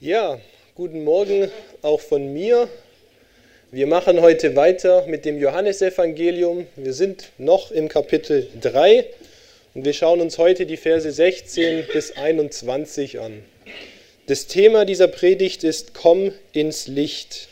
Ja, guten Morgen auch von mir. Wir machen heute weiter mit dem Johannesevangelium. Wir sind noch im Kapitel 3 und wir schauen uns heute die Verse 16 bis 21 an. Das Thema dieser Predigt ist Komm ins Licht.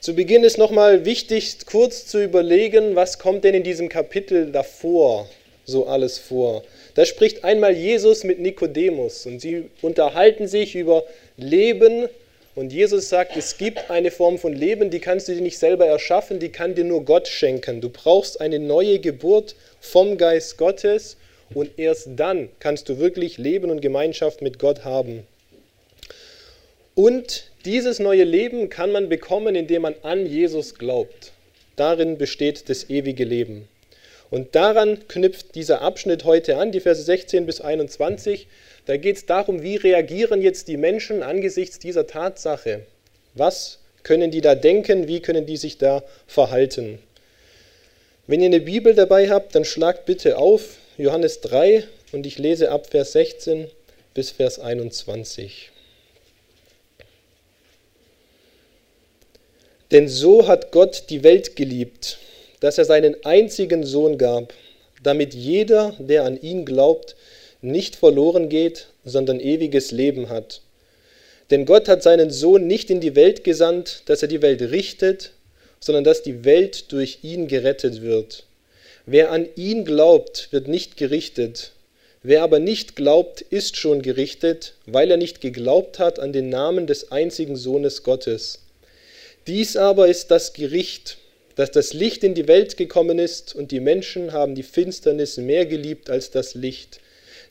Zu Beginn ist nochmal wichtig, kurz zu überlegen, was kommt denn in diesem Kapitel davor so alles vor. Da spricht einmal Jesus mit Nikodemus und sie unterhalten sich über Leben und Jesus sagt, es gibt eine Form von Leben, die kannst du dir nicht selber erschaffen, die kann dir nur Gott schenken. Du brauchst eine neue Geburt vom Geist Gottes und erst dann kannst du wirklich Leben und Gemeinschaft mit Gott haben. Und dieses neue Leben kann man bekommen, indem man an Jesus glaubt. Darin besteht das ewige Leben. Und daran knüpft dieser Abschnitt heute an, die Verse 16 bis 21. Da geht es darum, wie reagieren jetzt die Menschen angesichts dieser Tatsache? Was können die da denken? Wie können die sich da verhalten? Wenn ihr eine Bibel dabei habt, dann schlagt bitte auf Johannes 3 und ich lese ab Vers 16 bis Vers 21. Denn so hat Gott die Welt geliebt, dass er seinen einzigen Sohn gab, damit jeder, der an ihn glaubt, nicht verloren geht, sondern ewiges Leben hat. Denn Gott hat seinen Sohn nicht in die Welt gesandt, dass er die Welt richtet, sondern dass die Welt durch ihn gerettet wird. Wer an ihn glaubt, wird nicht gerichtet. Wer aber nicht glaubt, ist schon gerichtet, weil er nicht geglaubt hat an den Namen des einzigen Sohnes Gottes. Dies aber ist das Gericht, dass das Licht in die Welt gekommen ist und die Menschen haben die Finsternis mehr geliebt als das Licht,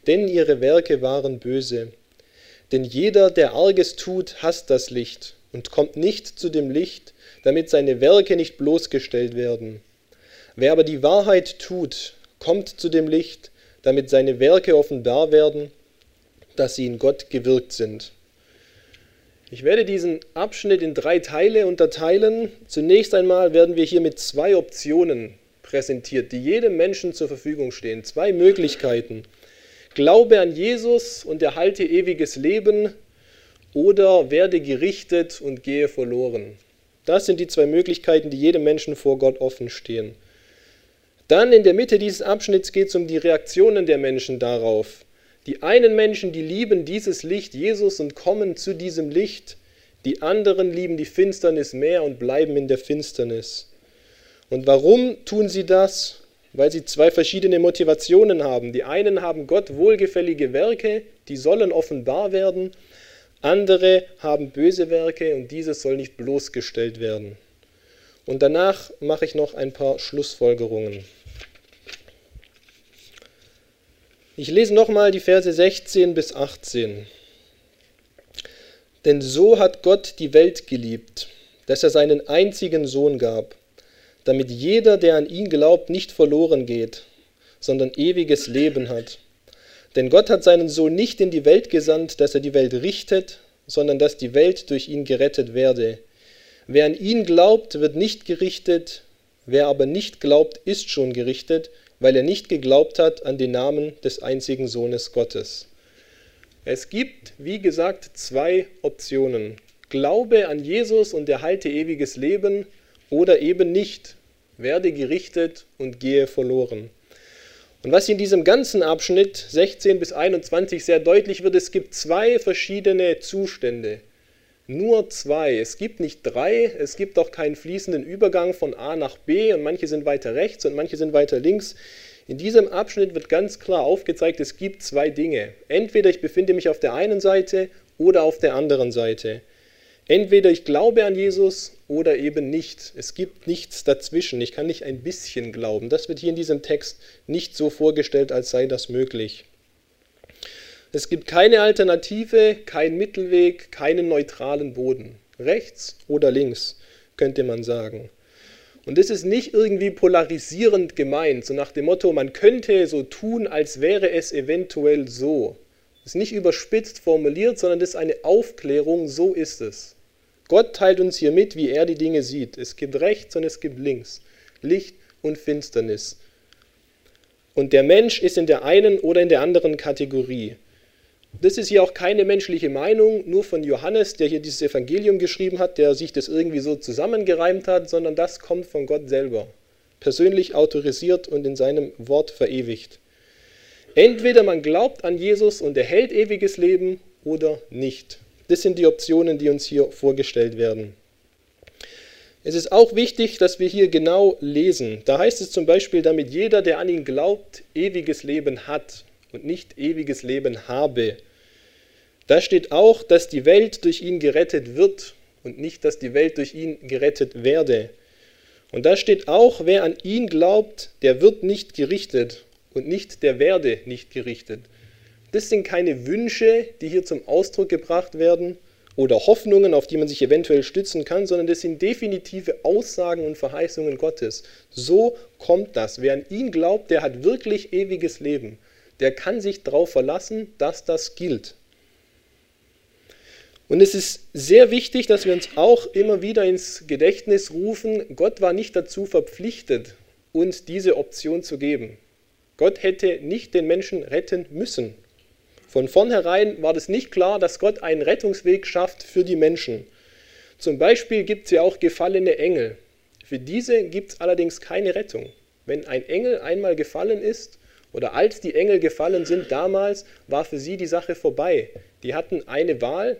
denn ihre Werke waren böse. Denn jeder, der Arges tut, hasst das Licht und kommt nicht zu dem Licht, damit seine Werke nicht bloßgestellt werden. Wer aber die Wahrheit tut, kommt zu dem Licht, damit seine Werke offenbar werden, dass sie in Gott gewirkt sind. Ich werde diesen Abschnitt in drei Teile unterteilen. Zunächst einmal werden wir hier mit zwei Optionen präsentiert, die jedem Menschen zur Verfügung stehen. Zwei Möglichkeiten. Glaube an Jesus und erhalte ewiges Leben oder werde gerichtet und gehe verloren. Das sind die zwei Möglichkeiten, die jedem Menschen vor Gott offen stehen. Dann in der Mitte dieses Abschnitts geht es um die Reaktionen der Menschen darauf. Die einen Menschen, die lieben dieses Licht Jesus und kommen zu diesem Licht, die anderen lieben die Finsternis mehr und bleiben in der Finsternis. Und warum tun sie das? Weil sie zwei verschiedene Motivationen haben. Die einen haben Gott wohlgefällige Werke, die sollen offenbar werden. Andere haben böse Werke und dieses soll nicht bloßgestellt werden. Und danach mache ich noch ein paar Schlussfolgerungen. Ich lese nochmal die Verse 16 bis 18. Denn so hat Gott die Welt geliebt, dass er seinen einzigen Sohn gab, damit jeder, der an ihn glaubt, nicht verloren geht, sondern ewiges Leben hat. Denn Gott hat seinen Sohn nicht in die Welt gesandt, dass er die Welt richtet, sondern dass die Welt durch ihn gerettet werde. Wer an ihn glaubt, wird nicht gerichtet, wer aber nicht glaubt, ist schon gerichtet, weil er nicht geglaubt hat an den Namen des einzigen Sohnes Gottes. Es gibt, wie gesagt, zwei Optionen. Glaube an Jesus und erhalte ewiges Leben oder eben nicht, werde gerichtet und gehe verloren. Und was in diesem ganzen Abschnitt 16 bis 21 sehr deutlich wird, es gibt zwei verschiedene Zustände. Nur zwei. Es gibt nicht drei, es gibt auch keinen fließenden Übergang von A nach B und manche sind weiter rechts und manche sind weiter links. In diesem Abschnitt wird ganz klar aufgezeigt, es gibt zwei Dinge. Entweder ich befinde mich auf der einen Seite oder auf der anderen Seite. Entweder ich glaube an Jesus oder eben nicht. Es gibt nichts dazwischen. Ich kann nicht ein bisschen glauben. Das wird hier in diesem Text nicht so vorgestellt, als sei das möglich. Es gibt keine Alternative, keinen Mittelweg, keinen neutralen Boden. Rechts oder links, könnte man sagen. Und das ist nicht irgendwie polarisierend gemeint, so nach dem Motto, man könnte so tun, als wäre es eventuell so. Das ist nicht überspitzt formuliert, sondern das ist eine Aufklärung, so ist es. Gott teilt uns hier mit, wie er die Dinge sieht. Es gibt rechts und es gibt links, Licht und Finsternis. Und der Mensch ist in der einen oder in der anderen Kategorie. Das ist hier auch keine menschliche Meinung, nur von Johannes, der hier dieses Evangelium geschrieben hat, der sich das irgendwie so zusammengereimt hat, sondern das kommt von Gott selber, persönlich autorisiert und in seinem Wort verewigt. Entweder man glaubt an Jesus und erhält ewiges Leben oder nicht. Das sind die Optionen, die uns hier vorgestellt werden. Es ist auch wichtig, dass wir hier genau lesen. Da heißt es zum Beispiel, damit jeder, der an ihn glaubt, ewiges Leben hat und nicht ewiges Leben habe. Da steht auch, dass die Welt durch ihn gerettet wird und nicht, dass die Welt durch ihn gerettet werde. Und da steht auch, wer an ihn glaubt, der wird nicht gerichtet und nicht der werde nicht gerichtet. Das sind keine Wünsche, die hier zum Ausdruck gebracht werden oder Hoffnungen, auf die man sich eventuell stützen kann, sondern das sind definitive Aussagen und Verheißungen Gottes. So kommt das. Wer an ihn glaubt, der hat wirklich ewiges Leben. Der kann sich darauf verlassen, dass das gilt. Und es ist sehr wichtig, dass wir uns auch immer wieder ins Gedächtnis rufen, Gott war nicht dazu verpflichtet, uns diese Option zu geben. Gott hätte nicht den Menschen retten müssen. Von vornherein war das nicht klar, dass Gott einen Rettungsweg schafft für die Menschen. Zum Beispiel gibt es ja auch gefallene Engel. Für diese gibt es allerdings keine Rettung. Wenn ein Engel einmal gefallen ist, oder als die Engel gefallen sind damals, war für sie die Sache vorbei. Die hatten eine Wahl,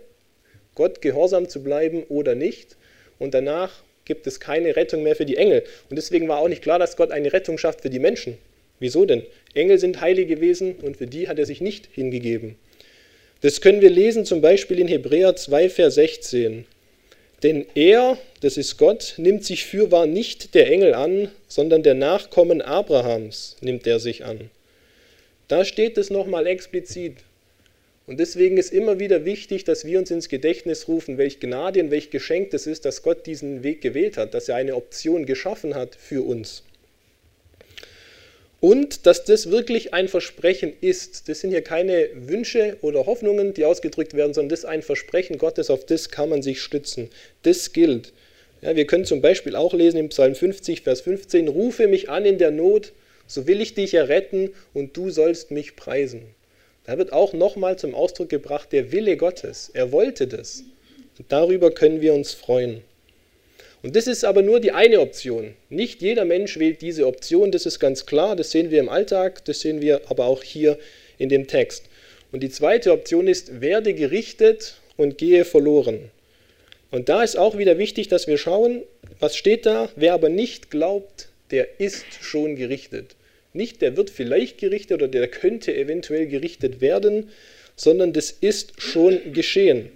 Gott gehorsam zu bleiben oder nicht. Und danach gibt es keine Rettung mehr für die Engel. Und deswegen war auch nicht klar, dass Gott eine Rettung schafft für die Menschen. Wieso denn? Engel sind heilige Wesen und für die hat er sich nicht hingegeben. Das können wir lesen zum Beispiel in Hebräer 2, Vers 16. Denn er, das ist Gott, nimmt sich fürwahr nicht der Engel an, sondern der Nachkommen Abrahams nimmt er sich an. Da steht es nochmal explizit. Und deswegen ist immer wieder wichtig, dass wir uns ins Gedächtnis rufen, welch Gnade und welch Geschenk es ist, dass Gott diesen Weg gewählt hat, dass er eine Option geschaffen hat für uns. Und dass das wirklich ein Versprechen ist. Das sind hier keine Wünsche oder Hoffnungen, die ausgedrückt werden, sondern das ist ein Versprechen Gottes, auf das kann man sich stützen. Das gilt. Ja, wir können zum Beispiel auch lesen im Psalm 50, Vers 15, Rufe mich an in der Not, so will ich dich erretten und du sollst mich preisen. Da wird auch nochmal zum Ausdruck gebracht der Wille Gottes. Er wollte das. Und darüber können wir uns freuen. Und das ist aber nur die eine Option. Nicht jeder Mensch wählt diese Option, das ist ganz klar, das sehen wir im Alltag, das sehen wir aber auch hier in dem Text. Und die zweite Option ist, werde gerichtet und gehe verloren. Und da ist auch wieder wichtig, dass wir schauen, was steht da, wer aber nicht glaubt, der ist schon gerichtet. Nicht der wird vielleicht gerichtet oder der könnte eventuell gerichtet werden, sondern das ist schon geschehen.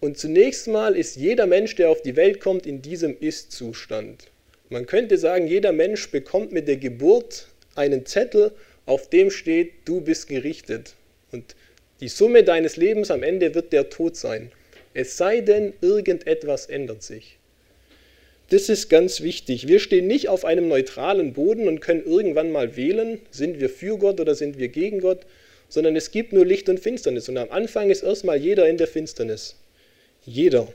Und zunächst mal ist jeder Mensch, der auf die Welt kommt, in diesem Ist-Zustand. Man könnte sagen, jeder Mensch bekommt mit der Geburt einen Zettel, auf dem steht, du bist gerichtet. Und die Summe deines Lebens am Ende wird der Tod sein. Es sei denn, irgendetwas ändert sich. Das ist ganz wichtig. Wir stehen nicht auf einem neutralen Boden und können irgendwann mal wählen, sind wir für Gott oder sind wir gegen Gott, sondern es gibt nur Licht und Finsternis. Und am Anfang ist erstmal jeder in der Finsternis. Jeder.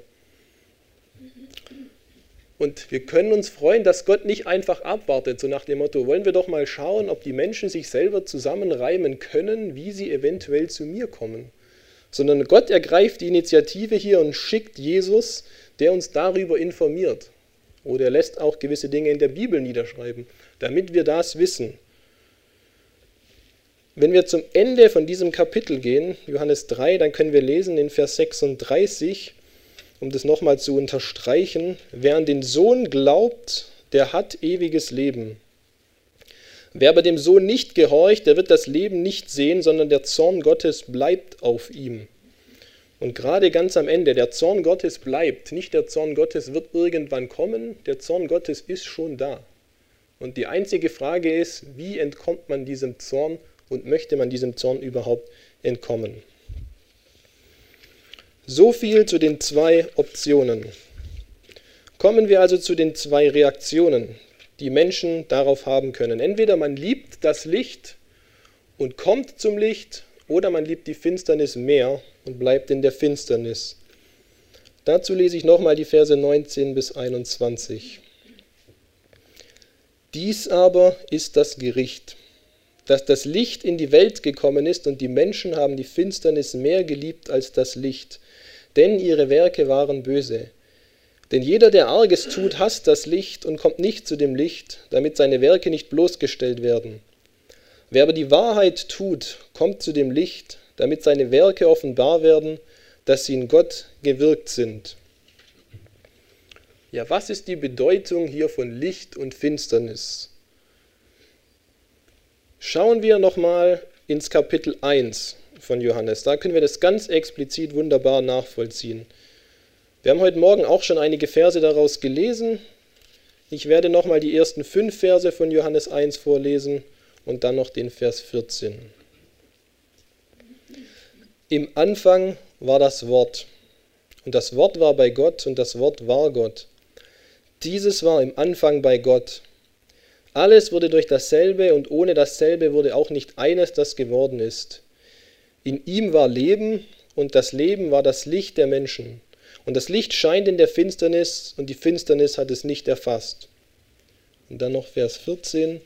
Und wir können uns freuen, dass Gott nicht einfach abwartet, so nach dem Motto, wollen wir doch mal schauen, ob die Menschen sich selber zusammenreimen können, wie sie eventuell zu mir kommen. Sondern Gott ergreift die Initiative hier und schickt Jesus, der uns darüber informiert. Oder er lässt auch gewisse Dinge in der Bibel niederschreiben, damit wir das wissen. Wenn wir zum Ende von diesem Kapitel gehen, Johannes 3, dann können wir lesen in Vers 36, um das nochmal zu unterstreichen, wer an den Sohn glaubt, der hat ewiges Leben. Wer aber dem Sohn nicht gehorcht, der wird das Leben nicht sehen, sondern der Zorn Gottes bleibt auf ihm. Und gerade ganz am Ende, der Zorn Gottes bleibt. Nicht der Zorn Gottes wird irgendwann kommen, der Zorn Gottes ist schon da. Und die einzige Frage ist, wie entkommt man diesem Zorn und möchte man diesem Zorn überhaupt entkommen? So viel zu den zwei Optionen. Kommen wir also zu den zwei Reaktionen, die Menschen darauf haben können. Entweder man liebt das Licht und kommt zum Licht, oder man liebt die Finsternis mehr und bleibt in der Finsternis. Dazu lese ich nochmal die Verse 19 bis 21. Dies aber ist das Gericht. dass das Licht in die Welt gekommen ist und die Menschen haben die Finsternis mehr geliebt als das Licht, denn ihre Werke waren böse. Denn jeder, der Arges tut, hasst das Licht und kommt nicht zu dem Licht, damit seine Werke nicht bloßgestellt werden. Wer aber die Wahrheit tut, kommt zu dem Licht, damit seine Werke offenbar werden, dass sie in Gott gewirkt sind. Ja, was ist die Bedeutung hier von Licht und Finsternis? Schauen wir nochmal ins Kapitel 1 von Johannes. Da können wir das ganz explizit wunderbar nachvollziehen. Wir haben heute Morgen auch schon einige Verse daraus gelesen. Ich werde nochmal die ersten fünf Verse von Johannes 1 vorlesen und dann noch den Vers 14. Im Anfang war das Wort und das Wort war bei Gott und das Wort war Gott. Dieses war im Anfang bei Gott. Alles wurde durch dasselbe und ohne dasselbe wurde auch nicht eines, das geworden ist. In ihm war Leben und das Leben war das Licht der Menschen. Und das Licht scheint in der Finsternis und die Finsternis hat es nicht erfasst. Und dann noch Vers 14.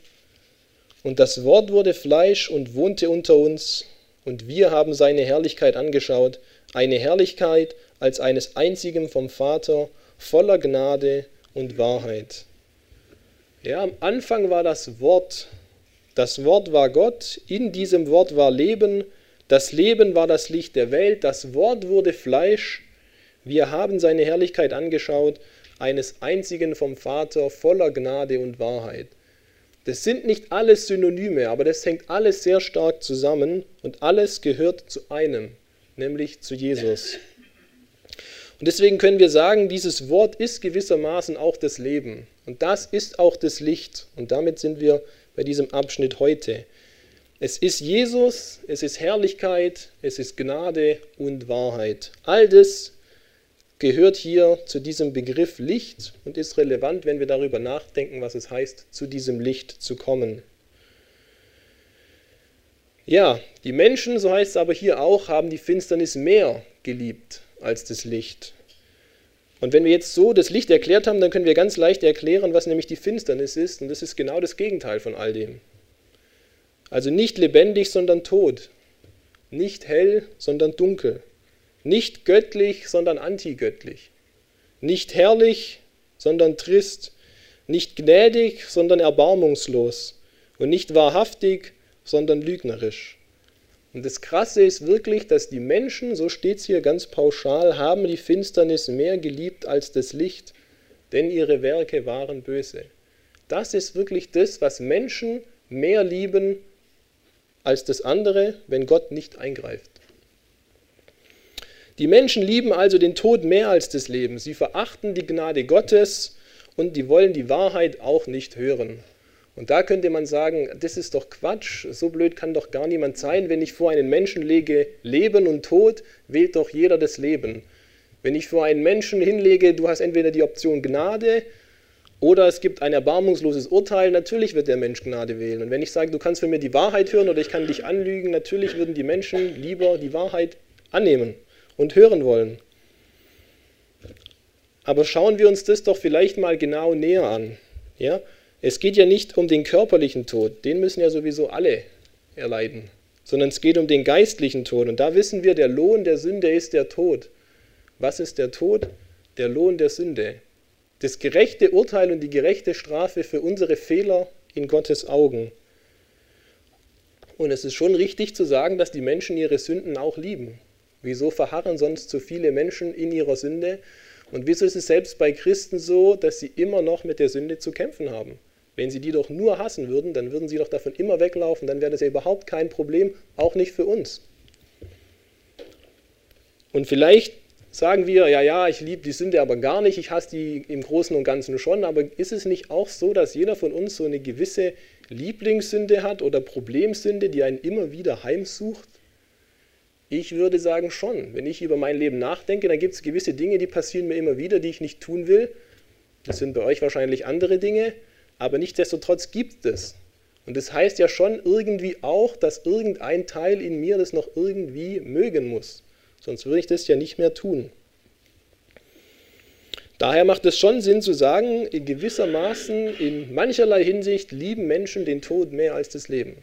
Und das Wort wurde Fleisch und wohnte unter uns und wir haben seine Herrlichkeit angeschaut, eine Herrlichkeit als eines einzigen vom Vater, voller Gnade und Wahrheit. Ja, am Anfang war das Wort. Das Wort war Gott, in diesem Wort war Leben, das Leben war das Licht der Welt, das Wort wurde Fleisch, wir haben seine Herrlichkeit angeschaut, eines einzigen vom Vater, voller Gnade und Wahrheit. Das sind nicht alles Synonyme, aber das hängt alles sehr stark zusammen und alles gehört zu einem, nämlich zu Jesus. Und deswegen können wir sagen, dieses Wort ist gewissermaßen auch das Leben. Und das ist auch das Licht. Und damit sind wir bei diesem Abschnitt heute. Es ist Jesus, es ist Herrlichkeit, es ist Gnade und Wahrheit. All das gehört hier zu diesem Begriff Licht und ist relevant, wenn wir darüber nachdenken, was es heißt, zu diesem Licht zu kommen. Ja, die Menschen, so heißt es aber hier auch, haben die Finsternis mehr geliebt als das Licht. Und wenn wir jetzt so das Licht erklärt haben, dann können wir ganz leicht erklären, was nämlich die Finsternis ist. Und das ist genau das Gegenteil von all dem. Also nicht lebendig, sondern tot. Nicht hell, sondern dunkel. Nicht göttlich, sondern antigöttlich. Nicht herrlich, sondern trist. Nicht gnädig, sondern erbarmungslos. Und nicht wahrhaftig, sondern lügnerisch. Und das Krasse ist wirklich, dass die Menschen, so steht es hier ganz pauschal, haben die Finsternis mehr geliebt als das Licht, denn ihre Werke waren böse. Das ist wirklich das, was Menschen mehr lieben als das andere, wenn Gott nicht eingreift. Die Menschen lieben also den Tod mehr als das Leben. Sie verachten die Gnade Gottes und die wollen die Wahrheit auch nicht hören. Und da könnte man sagen, das ist doch Quatsch, so blöd kann doch gar niemand sein. Wenn ich vor einen Menschen lege Leben und Tod, wählt doch jeder das Leben. Wenn ich vor einen Menschen hinlege, du hast entweder die Option Gnade oder es gibt ein erbarmungsloses Urteil, natürlich wird der Mensch Gnade wählen. Und wenn ich sage, du kannst von mir die Wahrheit hören oder ich kann dich anlügen, natürlich würden die Menschen lieber die Wahrheit annehmen und hören wollen. Aber schauen wir uns das doch vielleicht mal genau näher an. Ja? Es geht ja nicht um den körperlichen Tod, den müssen ja sowieso alle erleiden, sondern es geht um den geistlichen Tod. Und da wissen wir, der Lohn der Sünde ist der Tod. Was ist der Tod? Der Lohn der Sünde das gerechte Urteil und die gerechte Strafe für unsere Fehler in Gottes Augen. Und es ist schon richtig zu sagen, dass die Menschen ihre Sünden auch lieben. Wieso verharren sonst so viele Menschen in ihrer Sünde? Und wieso ist es selbst bei Christen so, dass sie immer noch mit der Sünde zu kämpfen haben? Wenn sie die doch nur hassen würden, dann würden sie doch davon immer weglaufen, dann wäre das ja überhaupt kein Problem, auch nicht für uns. Und vielleicht sagen wir, ja, ja, ich liebe die Sünde aber gar nicht, ich hasse die im Großen und Ganzen schon, aber ist es nicht auch so, dass jeder von uns so eine gewisse Lieblingssünde hat oder Problemsünde, die einen immer wieder heimsucht? Ich würde sagen schon. Wenn ich über mein Leben nachdenke, dann gibt es gewisse Dinge, die passieren mir immer wieder, die ich nicht tun will. Das sind bei euch wahrscheinlich andere Dinge, aber nichtsdestotrotz gibt es. Und das heißt ja schon irgendwie auch, dass irgendein Teil in mir das noch irgendwie mögen muss. Sonst würde ich das ja nicht mehr tun. Daher macht es schon Sinn zu sagen, in gewissermaßen, in mancherlei Hinsicht lieben Menschen den Tod mehr als das Leben.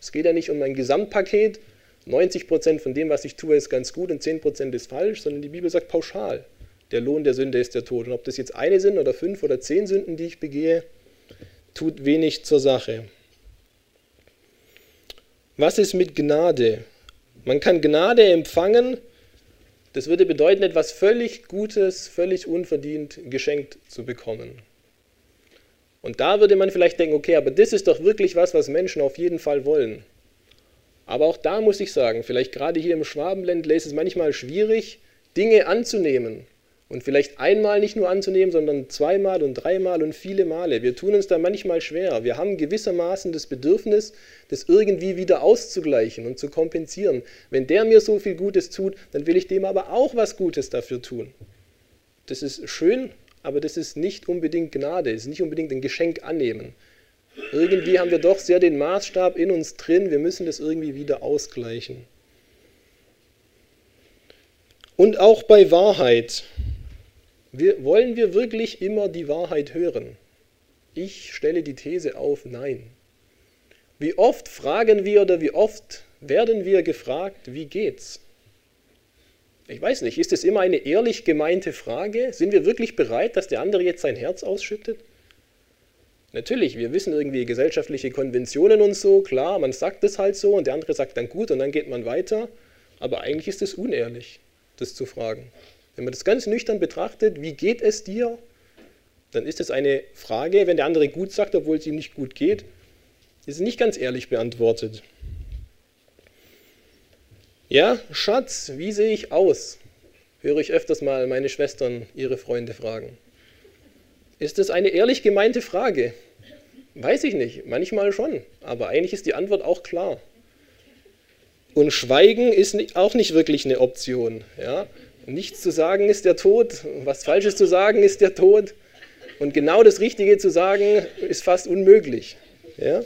Es geht ja nicht um ein Gesamtpaket, 90% von dem, was ich tue, ist ganz gut und 10% ist falsch, sondern die Bibel sagt pauschal, der Lohn der Sünde ist der Tod. Und ob das jetzt eine sind oder fünf oder zehn Sünden, die ich begehe, tut wenig zur Sache. Was ist mit Gnade? Man kann Gnade empfangen, das würde bedeuten, etwas völlig Gutes, völlig unverdient geschenkt zu bekommen. Und da würde man vielleicht denken, okay, aber das ist doch wirklich was, was Menschen auf jeden Fall wollen. Aber auch da muss ich sagen, vielleicht gerade hier im Schwabenländle ist es manchmal schwierig, Dinge anzunehmen. Und vielleicht einmal nicht nur anzunehmen, sondern zweimal und dreimal und viele Male. Wir tun uns da manchmal schwer. Wir haben gewissermaßen das Bedürfnis, das irgendwie wieder auszugleichen und zu kompensieren. Wenn der mir so viel Gutes tut, dann will ich dem aber auch was Gutes dafür tun. Das ist schön, aber das ist nicht unbedingt Gnade, es ist nicht unbedingt ein Geschenk annehmen. Irgendwie haben wir doch sehr den Maßstab in uns drin, wir müssen das irgendwie wieder ausgleichen. Und auch bei Wahrheit. Wir, wollen wir wirklich immer die Wahrheit hören? Ich stelle die These auf, nein. Wie oft fragen wir oder wie oft werden wir gefragt, wie geht's? Ich weiß nicht, ist es immer eine ehrlich gemeinte Frage? Sind wir wirklich bereit, dass der andere jetzt sein Herz ausschüttet? Natürlich, wir wissen irgendwie gesellschaftliche Konventionen und so, klar, man sagt es halt so und der andere sagt dann gut und dann geht man weiter, aber eigentlich ist es unehrlich, das zu fragen. Wenn man das ganz nüchtern betrachtet, wie geht es dir, dann ist es eine Frage, wenn der andere gut sagt, obwohl es ihm nicht gut geht, ist nicht ganz ehrlich beantwortet. Ja, Schatz, wie sehe ich aus? Höre ich öfters mal meine Schwestern ihre Freunde fragen. Ist das eine ehrlich gemeinte Frage? Weiß ich nicht, manchmal schon, aber eigentlich ist die Antwort auch klar. Und Schweigen ist auch nicht wirklich eine Option. Ja? Nichts zu sagen ist der Tod, was Falsches zu sagen ist der Tod. Und genau das Richtige zu sagen ist fast unmöglich. Ja?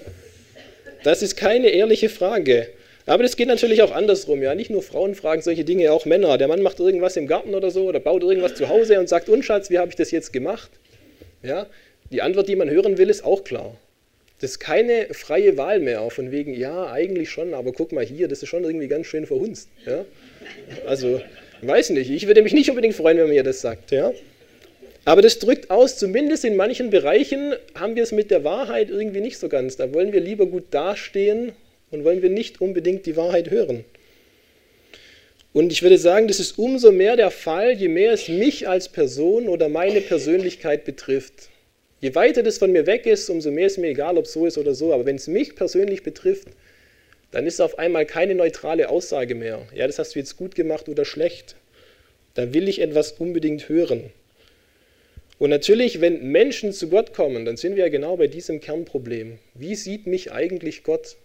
Das ist keine ehrliche Frage. Aber das geht natürlich auch andersrum. Ja? Nicht nur Frauen fragen solche Dinge, auch Männer. Der Mann macht irgendwas im Garten oder so oder baut irgendwas zu Hause und sagt, Unschatz, wie habe ich das jetzt gemacht? Ja? Die Antwort, die man hören will, ist auch klar. Das ist keine freie Wahl mehr, von wegen, ja, eigentlich schon, aber guck mal hier, das ist schon irgendwie ganz schön verhunzt. Ja? Also, weiß nicht, ich würde mich nicht unbedingt freuen, wenn man mir das sagt. Ja? Aber das drückt aus, zumindest in manchen Bereichen haben wir es mit der Wahrheit irgendwie nicht so ganz. Da wollen wir lieber gut dastehen und wollen wir nicht unbedingt die Wahrheit hören. Und ich würde sagen, das ist umso mehr der Fall, je mehr es mich als Person oder meine Persönlichkeit betrifft. Je weiter das von mir weg ist, umso mehr ist mir egal, ob es so ist oder so. Aber wenn es mich persönlich betrifft, dann ist auf einmal keine neutrale Aussage mehr. Ja, das hast du jetzt gut gemacht oder schlecht. Da will ich etwas unbedingt hören. Und natürlich, wenn Menschen zu Gott kommen, dann sind wir ja genau bei diesem Kernproblem. Wie sieht mich eigentlich Gott?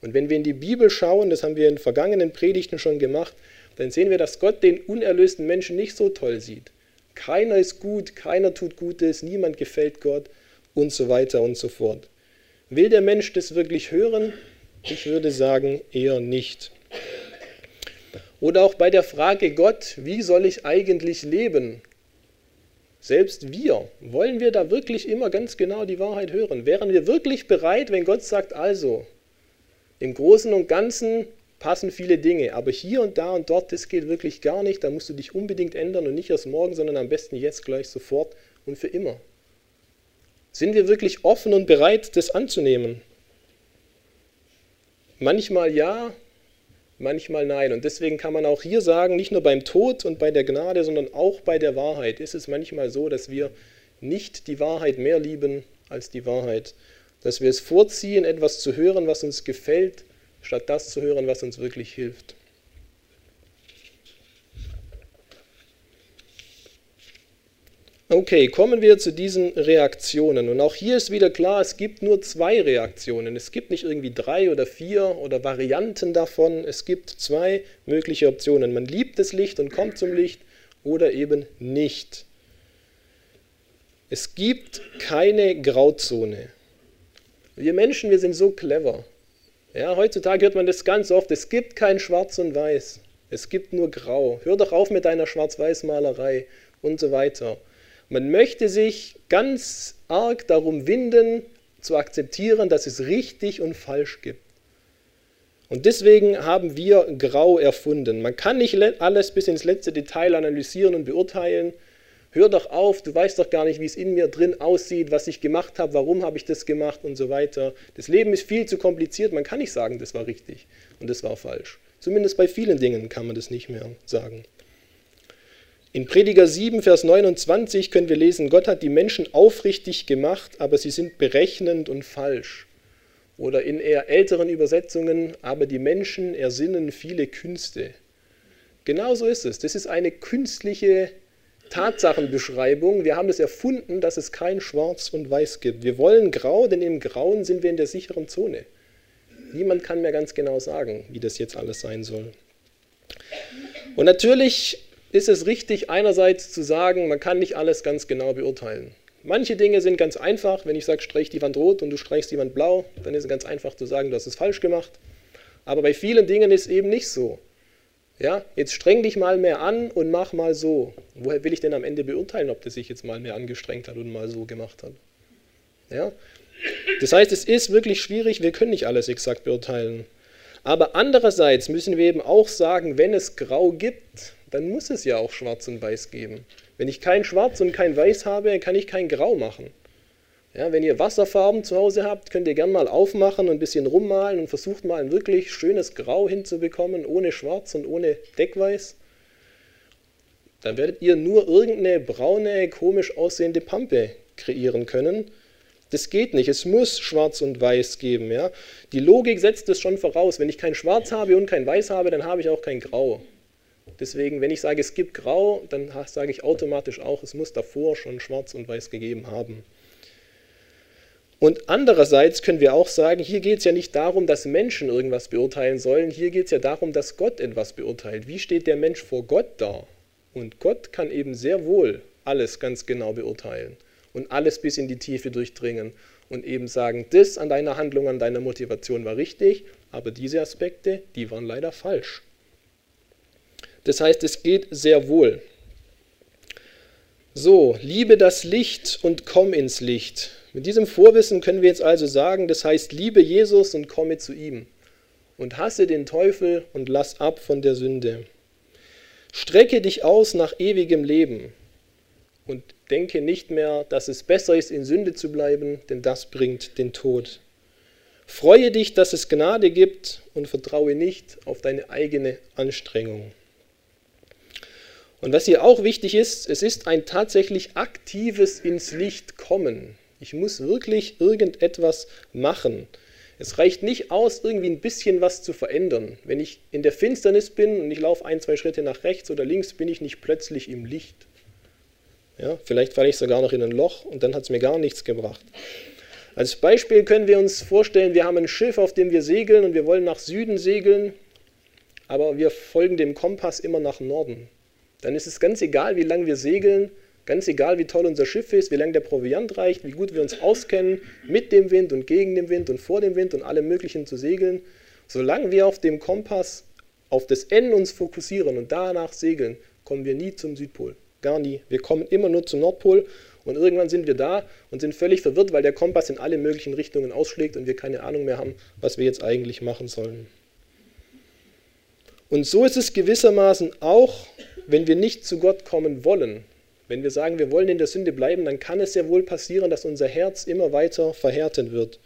Und wenn wir in die Bibel schauen, das haben wir in vergangenen Predigten schon gemacht, dann sehen wir, dass Gott den unerlösten Menschen nicht so toll sieht. Keiner ist gut, keiner tut Gutes, niemand gefällt Gott und so weiter und so fort. Will der Mensch das wirklich hören? Ich würde sagen, eher nicht. Oder auch bei der Frage Gott, wie soll ich eigentlich leben? Selbst wir, wollen wir da wirklich immer ganz genau die Wahrheit hören? Wären wir wirklich bereit, wenn Gott sagt, also, im Großen und Ganzen passen viele Dinge, aber hier und da und dort, das geht wirklich gar nicht, da musst du dich unbedingt ändern und nicht erst morgen, sondern am besten jetzt gleich sofort und für immer. Sind wir wirklich offen und bereit, das anzunehmen? Manchmal ja, manchmal nein. Und deswegen kann man auch hier sagen, nicht nur beim Tod und bei der Gnade, sondern auch bei der Wahrheit ist es manchmal so, dass wir nicht die Wahrheit mehr lieben als die Wahrheit. Dass wir es vorziehen, etwas zu hören, was uns gefällt, statt das zu hören, was uns wirklich hilft. Okay, kommen wir zu diesen Reaktionen. Und auch hier ist wieder klar, es gibt nur zwei Reaktionen. Es gibt nicht irgendwie drei oder vier oder Varianten davon. Es gibt zwei mögliche Optionen. Man liebt das Licht und kommt zum Licht oder eben nicht. Es gibt keine Grauzone. Wir Menschen, wir sind so clever. Ja, heutzutage hört man das ganz oft. Es gibt kein Schwarz und Weiß. Es gibt nur Grau. Hör doch auf mit deiner Schwarz-Weiß-Malerei und so weiter. Man möchte sich ganz arg darum winden, zu akzeptieren, dass es richtig und falsch gibt. Und deswegen haben wir Grau erfunden. Man kann nicht alles bis ins letzte Detail analysieren und beurteilen. Hör doch auf, du weißt doch gar nicht, wie es in mir drin aussieht, was ich gemacht habe, warum habe ich das gemacht und so weiter. Das Leben ist viel zu kompliziert, man kann nicht sagen, das war richtig und das war falsch. Zumindest bei vielen Dingen kann man das nicht mehr sagen. In Prediger 7, Vers 29 können wir lesen, Gott hat die Menschen aufrichtig gemacht, aber sie sind berechnend und falsch. Oder in eher älteren Übersetzungen, aber die Menschen ersinnen viele Künste. Genauso ist es. Das ist eine künstliche Tatsachenbeschreibung. Wir haben es das erfunden, dass es kein Schwarz und Weiß gibt. Wir wollen Grau, denn im Grauen sind wir in der sicheren Zone. Niemand kann mir ganz genau sagen, wie das jetzt alles sein soll. Und natürlich ist es richtig, einerseits zu sagen, man kann nicht alles ganz genau beurteilen. Manche Dinge sind ganz einfach. Wenn ich sage, streich die Wand rot und du streichst die Wand blau, dann ist es ganz einfach zu sagen, du hast es falsch gemacht. Aber bei vielen Dingen ist es eben nicht so. Ja, jetzt streng dich mal mehr an und mach mal so. Woher will ich denn am Ende beurteilen, ob der sich jetzt mal mehr angestrengt hat und mal so gemacht hat? Ja? Das heißt, es ist wirklich schwierig, wir können nicht alles exakt beurteilen. Aber andererseits müssen wir eben auch sagen, wenn es Grau gibt, dann muss es ja auch Schwarz und Weiß geben. Wenn ich kein Schwarz und kein Weiß habe, kann ich kein Grau machen. Ja, wenn ihr Wasserfarben zu Hause habt, könnt ihr gerne mal aufmachen und ein bisschen rummalen und versucht mal ein wirklich schönes Grau hinzubekommen, ohne Schwarz und ohne Deckweiß. Dann werdet ihr nur irgendeine braune, komisch aussehende Pampe kreieren können. Das geht nicht. Es muss Schwarz und Weiß geben. Ja? Die Logik setzt es schon voraus. Wenn ich kein Schwarz habe und kein Weiß habe, dann habe ich auch kein Grau. Deswegen, wenn ich sage, es gibt Grau, dann sage ich automatisch auch, es muss davor schon Schwarz und Weiß gegeben haben. Und andererseits können wir auch sagen, hier geht es ja nicht darum, dass Menschen irgendwas beurteilen sollen, hier geht es ja darum, dass Gott etwas beurteilt. Wie steht der Mensch vor Gott da? Und Gott kann eben sehr wohl alles ganz genau beurteilen und alles bis in die Tiefe durchdringen und eben sagen, das an deiner Handlung, an deiner Motivation war richtig, aber diese Aspekte, die waren leider falsch. Das heißt, es geht sehr wohl. So, liebe das Licht und komm ins Licht. Mit diesem Vorwissen können wir jetzt also sagen, das heißt, liebe Jesus und komme zu ihm. Und hasse den Teufel und lass ab von der Sünde. Strecke dich aus nach ewigem Leben und denke nicht mehr, dass es besser ist, in Sünde zu bleiben, denn das bringt den Tod. Freue dich, dass es Gnade gibt und vertraue nicht auf deine eigene Anstrengung. Und was hier auch wichtig ist, es ist ein tatsächlich aktives ins Licht kommen. Ich muss wirklich irgendetwas machen. Es reicht nicht aus, irgendwie ein bisschen was zu verändern. Wenn ich in der Finsternis bin und ich laufe ein, zwei Schritte nach rechts oder links, bin ich nicht plötzlich im Licht. Ja, vielleicht falle ich sogar noch in ein Loch und dann hat es mir gar nichts gebracht. Als Beispiel können wir uns vorstellen, wir haben ein Schiff, auf dem wir segeln und wir wollen nach Süden segeln, aber wir folgen dem Kompass immer nach Norden dann ist es ganz egal, wie lange wir segeln, ganz egal, wie toll unser Schiff ist, wie lange der Proviant reicht, wie gut wir uns auskennen mit dem Wind und gegen den Wind und vor dem Wind und allem Möglichen zu segeln. Solange wir auf dem Kompass auf das N uns fokussieren und danach segeln, kommen wir nie zum Südpol. Gar nie. Wir kommen immer nur zum Nordpol und irgendwann sind wir da und sind völlig verwirrt, weil der Kompass in alle möglichen Richtungen ausschlägt und wir keine Ahnung mehr haben, was wir jetzt eigentlich machen sollen. Und so ist es gewissermaßen auch wenn wir nicht zu Gott kommen wollen, wenn wir sagen, wir wollen in der Sünde bleiben, dann kann es ja wohl passieren, dass unser Herz immer weiter verhärten wird.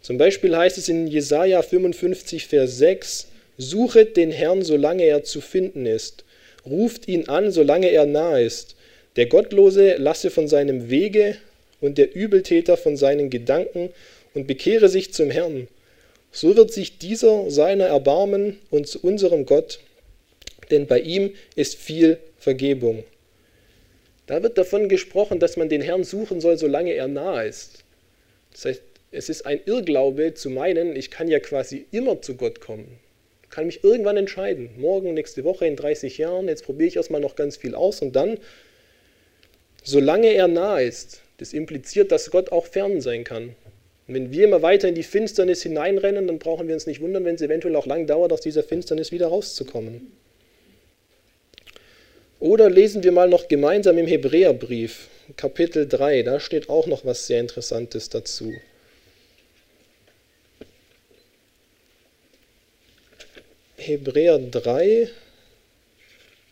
Zum Beispiel heißt es in Jesaja 55, Vers 6, Suchet den Herrn, solange er zu finden ist. Ruft ihn an, solange er nahe ist. Der Gottlose lasse von seinem Wege und der Übeltäter von seinen Gedanken und bekehre sich zum Herrn. So wird sich dieser seiner erbarmen und zu unserem Gott denn bei ihm ist viel Vergebung. Da wird davon gesprochen, dass man den Herrn suchen soll, solange er nah ist. Das heißt, es ist ein Irrglaube zu meinen, ich kann ja quasi immer zu Gott kommen. Ich kann mich irgendwann entscheiden, morgen, nächste Woche, in 30 Jahren, jetzt probiere ich erstmal noch ganz viel aus und dann, solange er nah ist, das impliziert, dass Gott auch fern sein kann. Und wenn wir immer weiter in die Finsternis hineinrennen, dann brauchen wir uns nicht wundern, wenn es eventuell auch lang dauert, aus dieser Finsternis wieder rauszukommen. Oder lesen wir mal noch gemeinsam im Hebräerbrief, Kapitel 3, da steht auch noch was sehr Interessantes dazu. Hebräer 3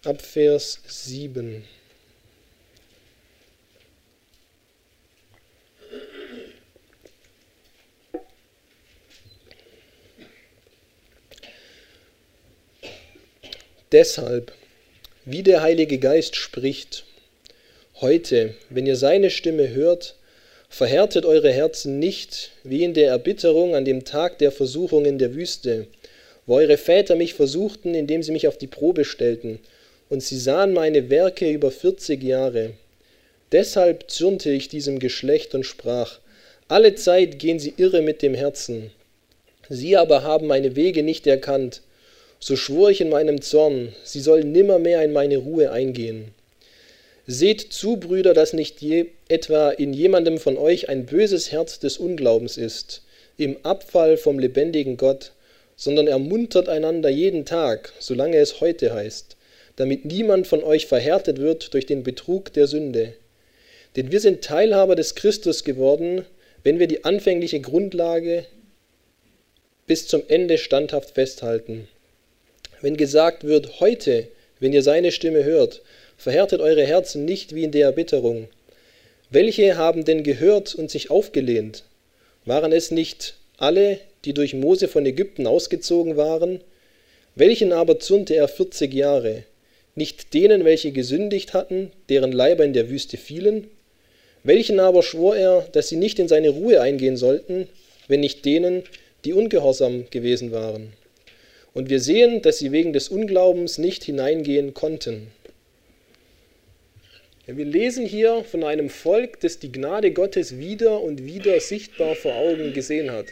ab Vers 7. Deshalb, wie der Heilige Geist spricht, heute, wenn ihr seine Stimme hört, verhärtet eure Herzen nicht, wie in der Erbitterung an dem Tag der Versuchung in der Wüste, wo eure Väter mich versuchten, indem sie mich auf die Probe stellten, und sie sahen meine Werke über vierzig Jahre. Deshalb zürnte ich diesem Geschlecht und sprach, alle Zeit gehen sie irre mit dem Herzen. Sie aber haben meine Wege nicht erkannt, so schwur ich in meinem Zorn, sie sollen nimmermehr in meine Ruhe eingehen. Seht zu, Brüder, dass nicht je, etwa in jemandem von euch ein böses Herz des Unglaubens ist, im Abfall vom lebendigen Gott, sondern ermuntert einander jeden Tag, solange es heute heißt, damit niemand von euch verhärtet wird durch den Betrug der Sünde. Denn wir sind Teilhaber des Christus geworden, wenn wir die anfängliche Grundlage bis zum Ende standhaft festhalten. Wenn gesagt wird, heute, wenn ihr seine Stimme hört, verhärtet eure Herzen nicht wie in der Erbitterung. Welche haben denn gehört und sich aufgelehnt? Waren es nicht alle, die durch Mose von Ägypten ausgezogen waren? Welchen aber zürnte er vierzig Jahre? Nicht denen, welche gesündigt hatten, deren Leiber in der Wüste fielen? Welchen aber schwor er, dass sie nicht in seine Ruhe eingehen sollten, wenn nicht denen, die ungehorsam gewesen waren? Und wir sehen, dass sie wegen des Unglaubens nicht hineingehen konnten. Wir lesen hier von einem Volk, das die Gnade Gottes wieder und wieder sichtbar vor Augen gesehen hat.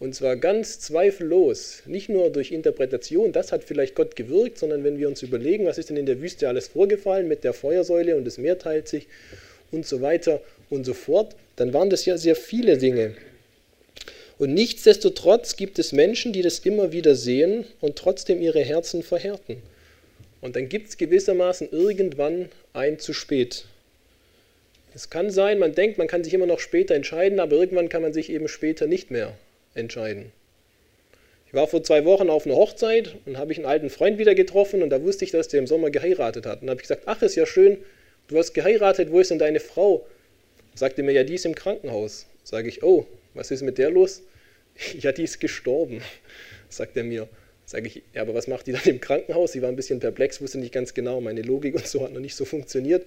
Und zwar ganz zweifellos, nicht nur durch Interpretation, das hat vielleicht Gott gewirkt, sondern wenn wir uns überlegen, was ist denn in der Wüste alles vorgefallen mit der Feuersäule und das Meer teilt sich und so weiter und so fort, dann waren das ja sehr viele Dinge. Und nichtsdestotrotz gibt es Menschen, die das immer wieder sehen und trotzdem ihre Herzen verhärten. Und dann gibt es gewissermaßen irgendwann ein zu spät. Es kann sein, man denkt, man kann sich immer noch später entscheiden, aber irgendwann kann man sich eben später nicht mehr entscheiden. Ich war vor zwei Wochen auf einer Hochzeit und habe ich einen alten Freund wieder getroffen und da wusste ich, dass der im Sommer geheiratet hat. Und habe ich gesagt, ach, ist ja schön, du hast geheiratet, wo ist denn deine Frau? Sagte mir, ja, die ist im Krankenhaus. Sage ich, oh, was ist mit der los? Ja, die ist gestorben, sagt er mir. Sage ich, ja, aber was macht die dann im Krankenhaus? Sie war ein bisschen perplex, wusste nicht ganz genau, meine Logik und so hat noch nicht so funktioniert.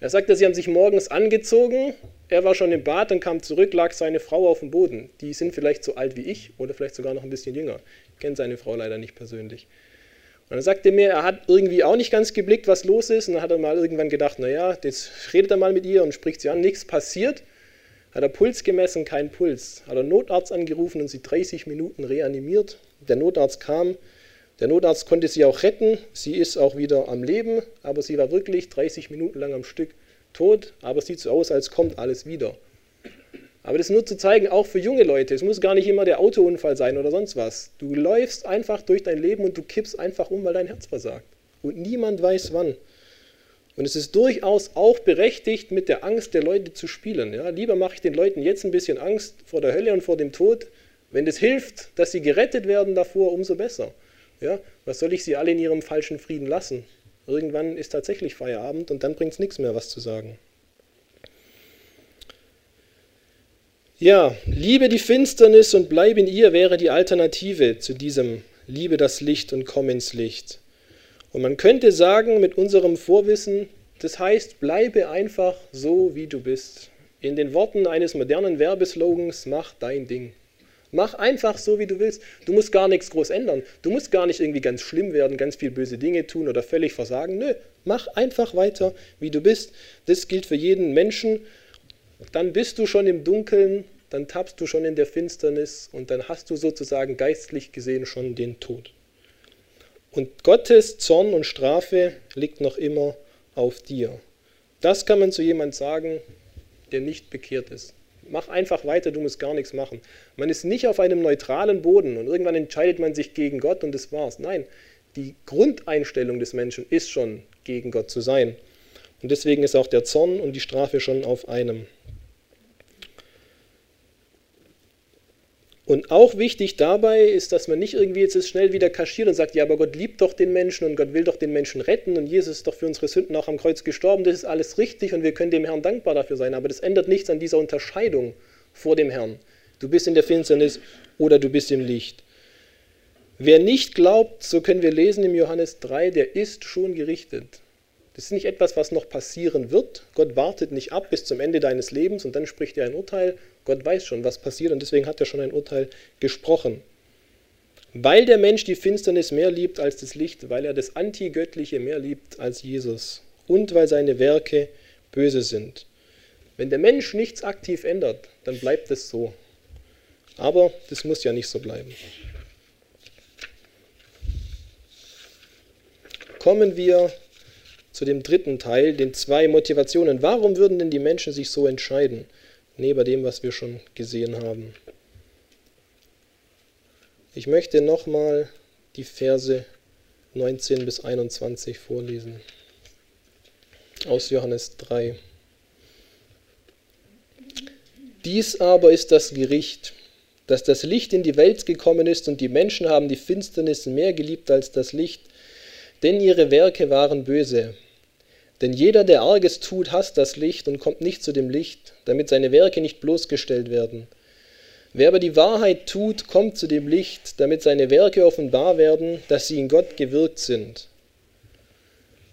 Er sagte, sie haben sich morgens angezogen, er war schon im Bad und kam zurück, lag seine Frau auf dem Boden. Die sind vielleicht so alt wie ich oder vielleicht sogar noch ein bisschen jünger. Ich kenne seine Frau leider nicht persönlich. Und dann sagte er mir, er hat irgendwie auch nicht ganz geblickt, was los ist. Und dann hat er mal irgendwann gedacht, naja, jetzt redet er mal mit ihr und spricht sie an, nichts passiert. Hat er Puls gemessen, kein Puls. Hat er Notarzt angerufen und sie 30 Minuten reanimiert. Der Notarzt kam. Der Notarzt konnte sie auch retten. Sie ist auch wieder am Leben, aber sie war wirklich 30 Minuten lang am Stück tot. Aber es sieht so aus, als kommt alles wieder. Aber das nur zu zeigen, auch für junge Leute. Es muss gar nicht immer der Autounfall sein oder sonst was. Du läufst einfach durch dein Leben und du kippst einfach um, weil dein Herz versagt. Und niemand weiß wann. Und es ist durchaus auch berechtigt, mit der Angst der Leute zu spielen. Ja, lieber mache ich den Leuten jetzt ein bisschen Angst vor der Hölle und vor dem Tod. Wenn es hilft, dass sie gerettet werden davor, umso besser. Ja, was soll ich sie alle in ihrem falschen Frieden lassen? Irgendwann ist tatsächlich Feierabend und dann bringt es nichts mehr, was zu sagen. Ja, liebe die Finsternis und bleib in ihr wäre die Alternative zu diesem Liebe das Licht und komm ins Licht. Und man könnte sagen, mit unserem Vorwissen, das heißt, bleibe einfach so, wie du bist. In den Worten eines modernen Werbeslogans, mach dein Ding. Mach einfach so, wie du willst. Du musst gar nichts groß ändern. Du musst gar nicht irgendwie ganz schlimm werden, ganz viel böse Dinge tun oder völlig versagen. Nö, mach einfach weiter, wie du bist. Das gilt für jeden Menschen. Dann bist du schon im Dunkeln, dann tappst du schon in der Finsternis und dann hast du sozusagen geistlich gesehen schon den Tod. Und Gottes Zorn und Strafe liegt noch immer auf dir. Das kann man zu jemand sagen, der nicht bekehrt ist. Mach einfach weiter, du musst gar nichts machen. Man ist nicht auf einem neutralen Boden und irgendwann entscheidet man sich gegen Gott und das war's. Nein, die Grundeinstellung des Menschen ist schon, gegen Gott zu sein. Und deswegen ist auch der Zorn und die Strafe schon auf einem. Und auch wichtig dabei ist, dass man nicht irgendwie jetzt schnell wieder kaschiert und sagt, ja, aber Gott liebt doch den Menschen und Gott will doch den Menschen retten und Jesus ist doch für unsere Sünden auch am Kreuz gestorben. Das ist alles richtig und wir können dem Herrn dankbar dafür sein. Aber das ändert nichts an dieser Unterscheidung vor dem Herrn. Du bist in der Finsternis oder du bist im Licht. Wer nicht glaubt, so können wir lesen im Johannes 3, der ist schon gerichtet. Das ist nicht etwas, was noch passieren wird. Gott wartet nicht ab bis zum Ende deines Lebens und dann spricht er ein Urteil. Gott weiß schon, was passiert und deswegen hat er schon ein Urteil gesprochen. Weil der Mensch die Finsternis mehr liebt als das Licht, weil er das Antigöttliche mehr liebt als Jesus und weil seine Werke böse sind. Wenn der Mensch nichts aktiv ändert, dann bleibt es so. Aber das muss ja nicht so bleiben. Kommen wir zu dem dritten Teil, den zwei Motivationen. Warum würden denn die Menschen sich so entscheiden, neben dem, was wir schon gesehen haben? Ich möchte nochmal die Verse 19 bis 21 vorlesen aus Johannes 3. Dies aber ist das Gericht, dass das Licht in die Welt gekommen ist und die Menschen haben die Finsternis mehr geliebt als das Licht, denn ihre Werke waren böse. Denn jeder, der Arges tut, hasst das Licht und kommt nicht zu dem Licht, damit seine Werke nicht bloßgestellt werden. Wer aber die Wahrheit tut, kommt zu dem Licht, damit seine Werke offenbar werden, dass sie in Gott gewirkt sind.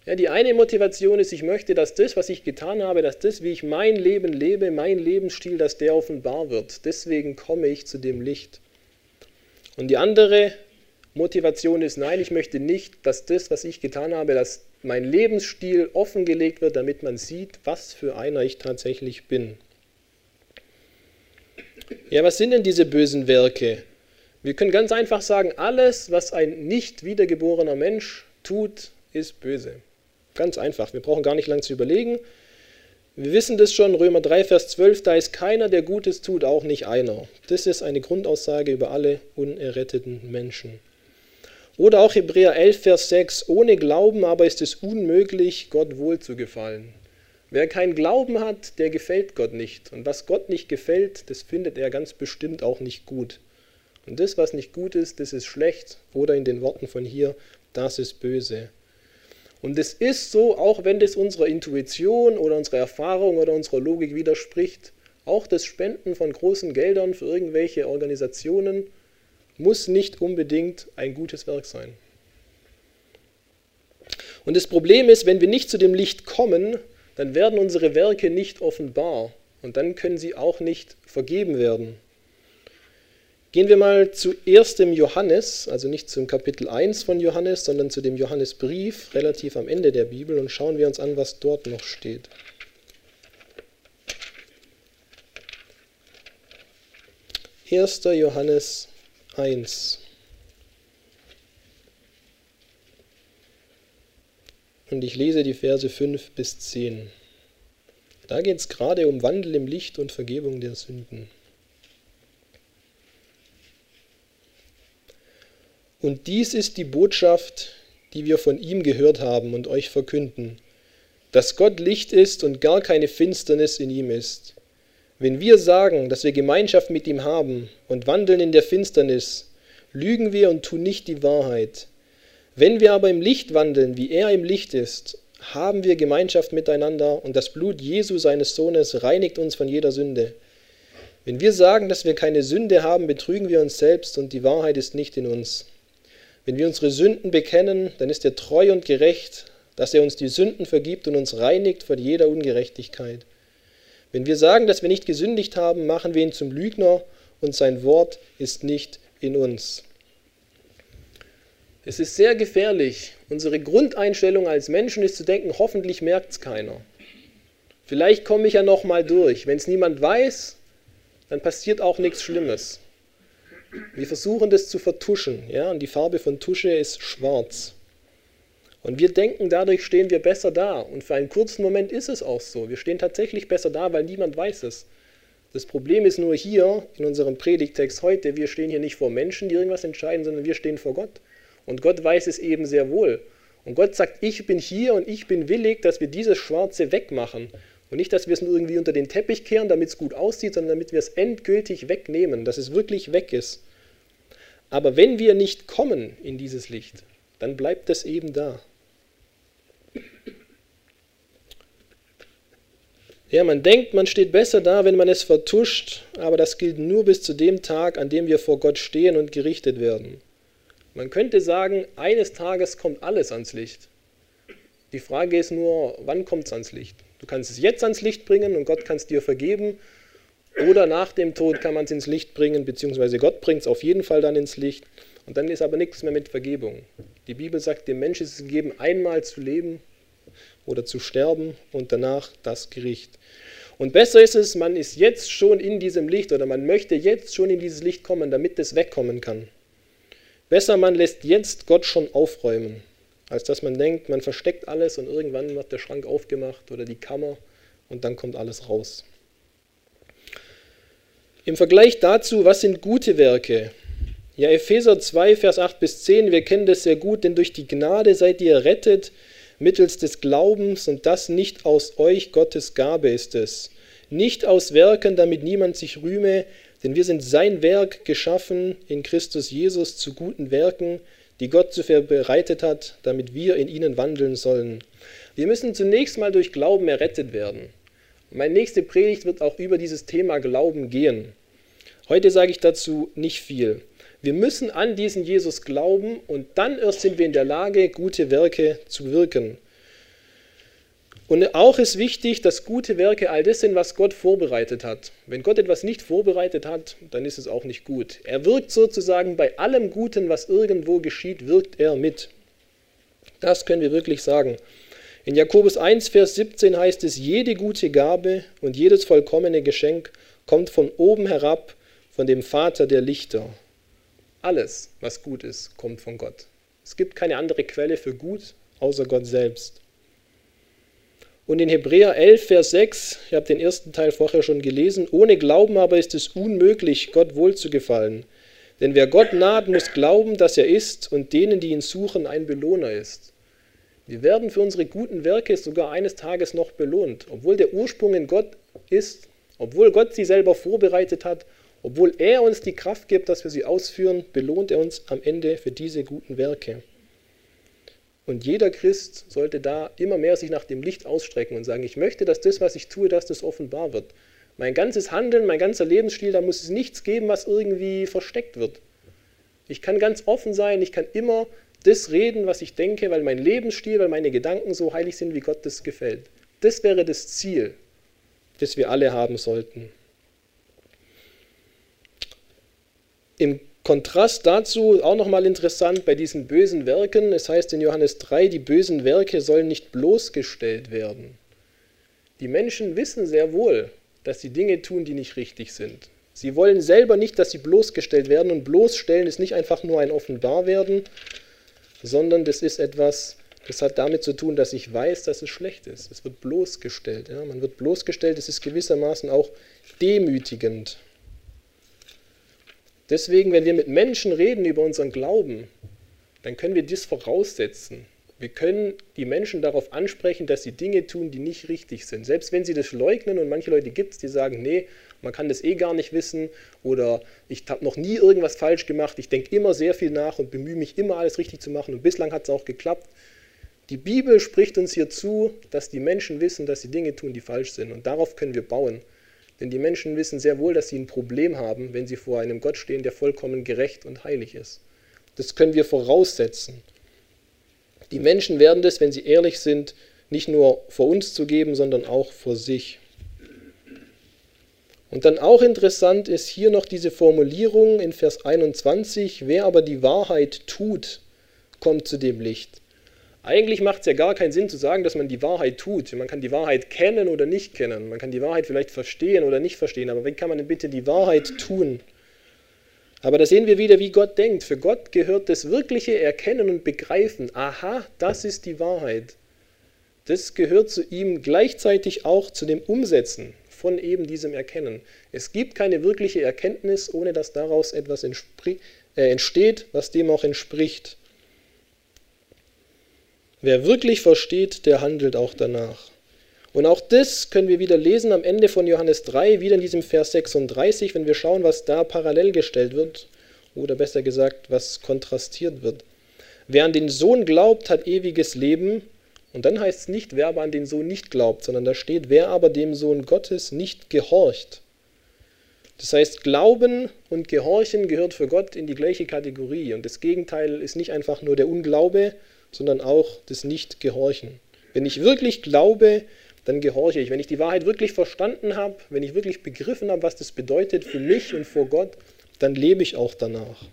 Ja, die eine Motivation ist, ich möchte, dass das, was ich getan habe, dass das, wie ich mein Leben lebe, mein Lebensstil, dass der offenbar wird. Deswegen komme ich zu dem Licht. Und die andere Motivation ist, nein, ich möchte nicht, dass das, was ich getan habe, dass mein Lebensstil offengelegt wird, damit man sieht, was für einer ich tatsächlich bin. Ja, was sind denn diese bösen Werke? Wir können ganz einfach sagen, alles, was ein nicht wiedergeborener Mensch tut, ist böse. Ganz einfach. Wir brauchen gar nicht lange zu überlegen. Wir wissen das schon, Römer 3, Vers 12, da ist keiner, der Gutes tut, auch nicht einer. Das ist eine Grundaussage über alle unerretteten Menschen. Oder auch Hebräer 11, Vers 6, ohne Glauben aber ist es unmöglich, Gott wohl zu gefallen. Wer keinen Glauben hat, der gefällt Gott nicht. Und was Gott nicht gefällt, das findet er ganz bestimmt auch nicht gut. Und das, was nicht gut ist, das ist schlecht. Oder in den Worten von hier, das ist böse. Und es ist so, auch wenn das unserer Intuition oder unserer Erfahrung oder unserer Logik widerspricht, auch das Spenden von großen Geldern für irgendwelche Organisationen muss nicht unbedingt ein gutes Werk sein. Und das Problem ist, wenn wir nicht zu dem Licht kommen, dann werden unsere Werke nicht offenbar und dann können sie auch nicht vergeben werden. Gehen wir mal zu 1. Johannes, also nicht zum Kapitel 1 von Johannes, sondern zu dem Johannesbrief, relativ am Ende der Bibel, und schauen wir uns an, was dort noch steht. 1. Johannes 1. Und ich lese die Verse 5 bis 10. Da geht es gerade um Wandel im Licht und Vergebung der Sünden. Und dies ist die Botschaft, die wir von ihm gehört haben und euch verkünden, dass Gott Licht ist und gar keine Finsternis in ihm ist. Wenn wir sagen, dass wir Gemeinschaft mit ihm haben und wandeln in der Finsternis, lügen wir und tun nicht die Wahrheit. Wenn wir aber im Licht wandeln, wie er im Licht ist, haben wir Gemeinschaft miteinander und das Blut Jesu seines Sohnes reinigt uns von jeder Sünde. Wenn wir sagen, dass wir keine Sünde haben, betrügen wir uns selbst und die Wahrheit ist nicht in uns. Wenn wir unsere Sünden bekennen, dann ist er treu und gerecht, dass er uns die Sünden vergibt und uns reinigt von jeder Ungerechtigkeit. Wenn wir sagen, dass wir nicht gesündigt haben, machen wir ihn zum Lügner und sein Wort ist nicht in uns. Es ist sehr gefährlich. Unsere Grundeinstellung als Menschen ist zu denken, hoffentlich merkt es keiner. Vielleicht komme ich ja noch mal durch. Wenn es niemand weiß, dann passiert auch nichts Schlimmes. Wir versuchen das zu vertuschen, ja, und die Farbe von Tusche ist schwarz. Und wir denken, dadurch stehen wir besser da. Und für einen kurzen Moment ist es auch so. Wir stehen tatsächlich besser da, weil niemand weiß es. Das Problem ist nur hier in unserem Predigtext heute, wir stehen hier nicht vor Menschen, die irgendwas entscheiden, sondern wir stehen vor Gott. Und Gott weiß es eben sehr wohl. Und Gott sagt, ich bin hier und ich bin willig, dass wir dieses Schwarze wegmachen. Und nicht, dass wir es nur irgendwie unter den Teppich kehren, damit es gut aussieht, sondern damit wir es endgültig wegnehmen, dass es wirklich weg ist. Aber wenn wir nicht kommen in dieses Licht, dann bleibt es eben da. Ja, man denkt, man steht besser da, wenn man es vertuscht, aber das gilt nur bis zu dem Tag, an dem wir vor Gott stehen und gerichtet werden. Man könnte sagen, eines Tages kommt alles ans Licht. Die Frage ist nur, wann kommt es ans Licht? Du kannst es jetzt ans Licht bringen und Gott kann es dir vergeben. Oder nach dem Tod kann man es ins Licht bringen, beziehungsweise Gott bringt es auf jeden Fall dann ins Licht. Und dann ist aber nichts mehr mit Vergebung. Die Bibel sagt, dem Menschen ist es gegeben, einmal zu leben oder zu sterben und danach das Gericht. Und besser ist es, man ist jetzt schon in diesem Licht oder man möchte jetzt schon in dieses Licht kommen, damit es wegkommen kann. Besser, man lässt jetzt Gott schon aufräumen, als dass man denkt, man versteckt alles und irgendwann wird der Schrank aufgemacht oder die Kammer und dann kommt alles raus. Im Vergleich dazu, was sind gute Werke? Ja, Epheser 2, Vers 8 bis 10, wir kennen das sehr gut, denn durch die Gnade seid ihr errettet mittels des Glaubens und das nicht aus euch, Gottes Gabe ist es. Nicht aus Werken, damit niemand sich rühme, denn wir sind sein Werk geschaffen in Christus Jesus zu guten Werken, die Gott zuvor bereitet hat, damit wir in ihnen wandeln sollen. Wir müssen zunächst mal durch Glauben errettet werden. Meine nächste Predigt wird auch über dieses Thema Glauben gehen. Heute sage ich dazu nicht viel. Wir müssen an diesen Jesus glauben und dann erst sind wir in der Lage, gute Werke zu wirken. Und auch ist wichtig, dass gute Werke all das sind, was Gott vorbereitet hat. Wenn Gott etwas nicht vorbereitet hat, dann ist es auch nicht gut. Er wirkt sozusagen bei allem Guten, was irgendwo geschieht, wirkt er mit. Das können wir wirklich sagen. In Jakobus 1, Vers 17 heißt es, jede gute Gabe und jedes vollkommene Geschenk kommt von oben herab, von dem Vater der Lichter. Alles, was gut ist, kommt von Gott. Es gibt keine andere Quelle für gut, außer Gott selbst. Und in Hebräer 11, Vers 6, ich habe den ersten Teil vorher schon gelesen, ohne Glauben aber ist es unmöglich, Gott wohlzugefallen. Denn wer Gott naht, muss glauben, dass er ist und denen, die ihn suchen, ein Belohner ist. Wir werden für unsere guten Werke sogar eines Tages noch belohnt, obwohl der Ursprung in Gott ist, obwohl Gott sie selber vorbereitet hat, obwohl er uns die Kraft gibt, dass wir sie ausführen, belohnt er uns am Ende für diese guten Werke. Und jeder Christ sollte da immer mehr sich nach dem Licht ausstrecken und sagen, ich möchte, dass das, was ich tue, dass das offenbar wird. Mein ganzes Handeln, mein ganzer Lebensstil, da muss es nichts geben, was irgendwie versteckt wird. Ich kann ganz offen sein, ich kann immer das reden, was ich denke, weil mein Lebensstil, weil meine Gedanken so heilig sind, wie Gott das gefällt. Das wäre das Ziel, das wir alle haben sollten. Im Kontrast dazu auch nochmal interessant bei diesen bösen Werken. Es heißt in Johannes 3, die bösen Werke sollen nicht bloßgestellt werden. Die Menschen wissen sehr wohl, dass sie Dinge tun, die nicht richtig sind. Sie wollen selber nicht, dass sie bloßgestellt werden und bloßstellen ist nicht einfach nur ein Offenbarwerden, sondern das ist etwas, das hat damit zu tun, dass ich weiß, dass es schlecht ist. Es wird bloßgestellt. Ja? Man wird bloßgestellt, es ist gewissermaßen auch demütigend. Deswegen, wenn wir mit Menschen reden über unseren Glauben, dann können wir das voraussetzen. Wir können die Menschen darauf ansprechen, dass sie Dinge tun, die nicht richtig sind. Selbst wenn sie das leugnen und manche Leute gibt es, die sagen, nee, man kann das eh gar nicht wissen oder ich habe noch nie irgendwas falsch gemacht, ich denke immer sehr viel nach und bemühe mich immer alles richtig zu machen und bislang hat es auch geklappt. Die Bibel spricht uns hier zu, dass die Menschen wissen, dass sie Dinge tun, die falsch sind und darauf können wir bauen. Denn die Menschen wissen sehr wohl, dass sie ein Problem haben, wenn sie vor einem Gott stehen, der vollkommen gerecht und heilig ist. Das können wir voraussetzen. Die Menschen werden das, wenn sie ehrlich sind, nicht nur vor uns zu geben, sondern auch vor sich. Und dann auch interessant ist hier noch diese Formulierung in Vers 21, wer aber die Wahrheit tut, kommt zu dem Licht. Eigentlich macht es ja gar keinen Sinn zu sagen, dass man die Wahrheit tut. Man kann die Wahrheit kennen oder nicht kennen. Man kann die Wahrheit vielleicht verstehen oder nicht verstehen. Aber wie kann man denn bitte die Wahrheit tun? Aber da sehen wir wieder, wie Gott denkt. Für Gott gehört das wirkliche Erkennen und Begreifen. Aha, das ist die Wahrheit. Das gehört zu ihm gleichzeitig auch zu dem Umsetzen von eben diesem Erkennen. Es gibt keine wirkliche Erkenntnis, ohne dass daraus etwas äh, entsteht, was dem auch entspricht. Wer wirklich versteht, der handelt auch danach. Und auch das können wir wieder lesen am Ende von Johannes 3, wieder in diesem Vers 36, wenn wir schauen, was da parallel gestellt wird, oder besser gesagt, was kontrastiert wird. Wer an den Sohn glaubt, hat ewiges Leben. Und dann heißt es nicht, wer aber an den Sohn nicht glaubt, sondern da steht, wer aber dem Sohn Gottes nicht gehorcht. Das heißt, Glauben und Gehorchen gehört für Gott in die gleiche Kategorie. Und das Gegenteil ist nicht einfach nur der Unglaube, sondern auch das Nicht-Gehorchen. Wenn ich wirklich glaube, dann gehorche ich. Wenn ich die Wahrheit wirklich verstanden habe, wenn ich wirklich begriffen habe, was das bedeutet für mich und vor Gott, dann lebe ich auch danach.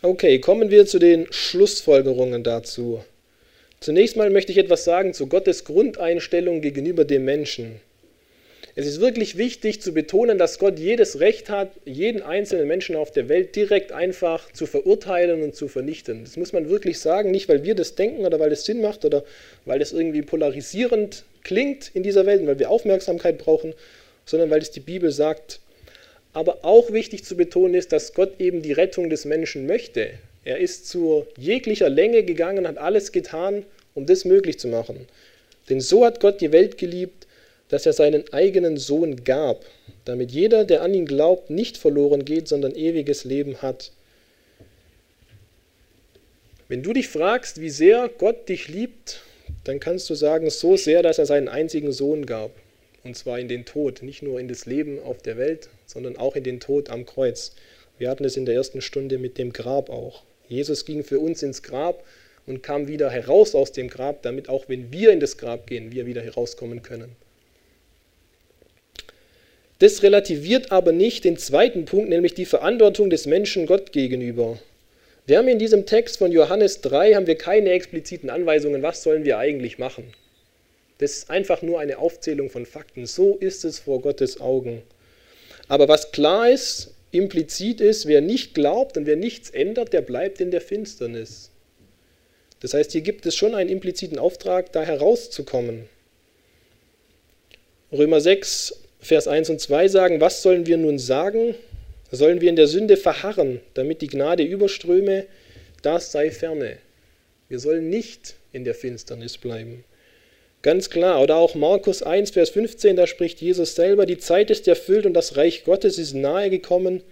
Okay, kommen wir zu den Schlussfolgerungen dazu. Zunächst mal möchte ich etwas sagen zu Gottes Grundeinstellung gegenüber dem Menschen. Es ist wirklich wichtig zu betonen, dass Gott jedes Recht hat, jeden einzelnen Menschen auf der Welt direkt einfach zu verurteilen und zu vernichten. Das muss man wirklich sagen, nicht weil wir das denken oder weil es Sinn macht oder weil es irgendwie polarisierend klingt in dieser Welt und weil wir Aufmerksamkeit brauchen, sondern weil es die Bibel sagt. Aber auch wichtig zu betonen ist, dass Gott eben die Rettung des Menschen möchte. Er ist zu jeglicher Länge gegangen, hat alles getan, um das möglich zu machen. Denn so hat Gott die Welt geliebt, dass er seinen eigenen Sohn gab, damit jeder, der an ihn glaubt, nicht verloren geht, sondern ewiges Leben hat. Wenn du dich fragst, wie sehr Gott dich liebt, dann kannst du sagen, so sehr, dass er seinen einzigen Sohn gab. Und zwar in den Tod, nicht nur in das Leben auf der Welt, sondern auch in den Tod am Kreuz. Wir hatten es in der ersten Stunde mit dem Grab auch. Jesus ging für uns ins Grab und kam wieder heraus aus dem Grab, damit auch wenn wir in das Grab gehen, wir wieder herauskommen können. Das relativiert aber nicht den zweiten Punkt, nämlich die Verantwortung des Menschen Gott gegenüber. Wir haben in diesem Text von Johannes 3 haben wir keine expliziten Anweisungen, was sollen wir eigentlich machen. Das ist einfach nur eine Aufzählung von Fakten. So ist es vor Gottes Augen. Aber was klar ist, implizit ist, wer nicht glaubt und wer nichts ändert, der bleibt in der Finsternis. Das heißt, hier gibt es schon einen impliziten Auftrag, da herauszukommen. Römer 6, Vers 1 und 2 sagen, was sollen wir nun sagen? Sollen wir in der Sünde verharren, damit die Gnade überströme? Das sei ferne. Wir sollen nicht in der Finsternis bleiben. Ganz klar. Oder auch Markus 1, Vers 15, da spricht Jesus selber, die Zeit ist erfüllt und das Reich Gottes ist nahe gekommen.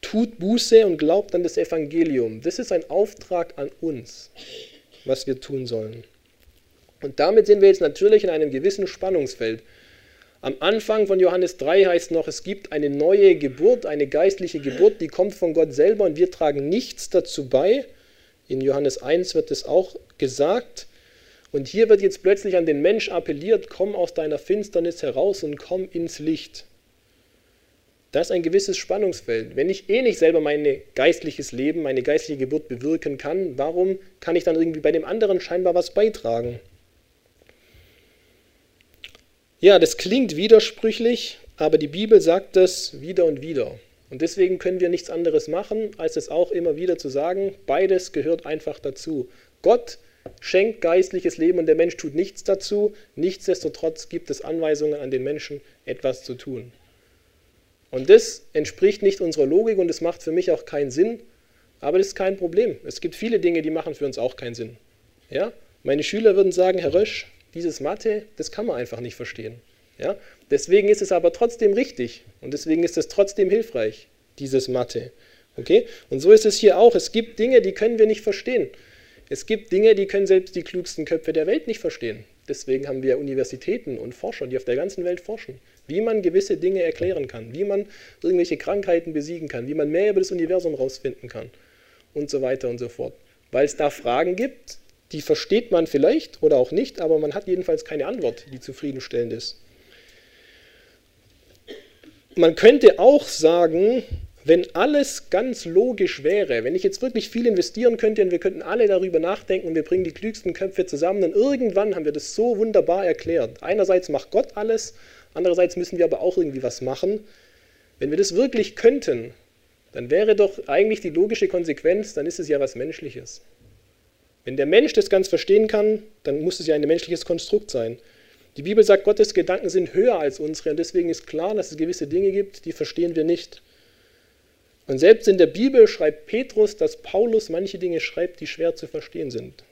Tut Buße und glaubt an das Evangelium. Das ist ein Auftrag an uns, was wir tun sollen. Und damit sind wir jetzt natürlich in einem gewissen Spannungsfeld. Am Anfang von Johannes 3 heißt noch, es gibt eine neue Geburt, eine geistliche Geburt, die kommt von Gott selber und wir tragen nichts dazu bei. In Johannes 1 wird es auch gesagt. Und hier wird jetzt plötzlich an den Mensch appelliert, komm aus deiner Finsternis heraus und komm ins Licht. Das ist ein gewisses Spannungsfeld. Wenn ich eh nicht selber mein geistliches Leben, meine geistliche Geburt bewirken kann, warum kann ich dann irgendwie bei dem anderen scheinbar was beitragen? Ja, das klingt widersprüchlich, aber die Bibel sagt das wieder und wieder. Und deswegen können wir nichts anderes machen, als es auch immer wieder zu sagen, beides gehört einfach dazu. Gott schenkt geistliches Leben und der Mensch tut nichts dazu. Nichtsdestotrotz gibt es Anweisungen an den Menschen, etwas zu tun. Und das entspricht nicht unserer Logik und es macht für mich auch keinen Sinn, aber das ist kein Problem. Es gibt viele Dinge, die machen für uns auch keinen Sinn. Ja? Meine Schüler würden sagen, Herr Rösch, dieses Mathe, das kann man einfach nicht verstehen. Ja? Deswegen ist es aber trotzdem richtig und deswegen ist es trotzdem hilfreich, dieses Mathe. Okay? Und so ist es hier auch. Es gibt Dinge, die können wir nicht verstehen. Es gibt Dinge, die können selbst die klugsten Köpfe der Welt nicht verstehen. Deswegen haben wir Universitäten und Forscher, die auf der ganzen Welt forschen, wie man gewisse Dinge erklären kann, wie man irgendwelche Krankheiten besiegen kann, wie man mehr über das Universum herausfinden kann und so weiter und so fort. Weil es da Fragen gibt, die versteht man vielleicht oder auch nicht, aber man hat jedenfalls keine Antwort, die zufriedenstellend ist. Man könnte auch sagen, wenn alles ganz logisch wäre, wenn ich jetzt wirklich viel investieren könnte und wir könnten alle darüber nachdenken und wir bringen die klügsten Köpfe zusammen, dann irgendwann haben wir das so wunderbar erklärt. Einerseits macht Gott alles, andererseits müssen wir aber auch irgendwie was machen. Wenn wir das wirklich könnten, dann wäre doch eigentlich die logische Konsequenz, dann ist es ja was Menschliches. Wenn der Mensch das ganz verstehen kann, dann muss es ja ein menschliches Konstrukt sein. Die Bibel sagt, Gottes Gedanken sind höher als unsere und deswegen ist klar, dass es gewisse Dinge gibt, die verstehen wir nicht. Und selbst in der Bibel schreibt Petrus, dass Paulus manche Dinge schreibt, die schwer zu verstehen sind.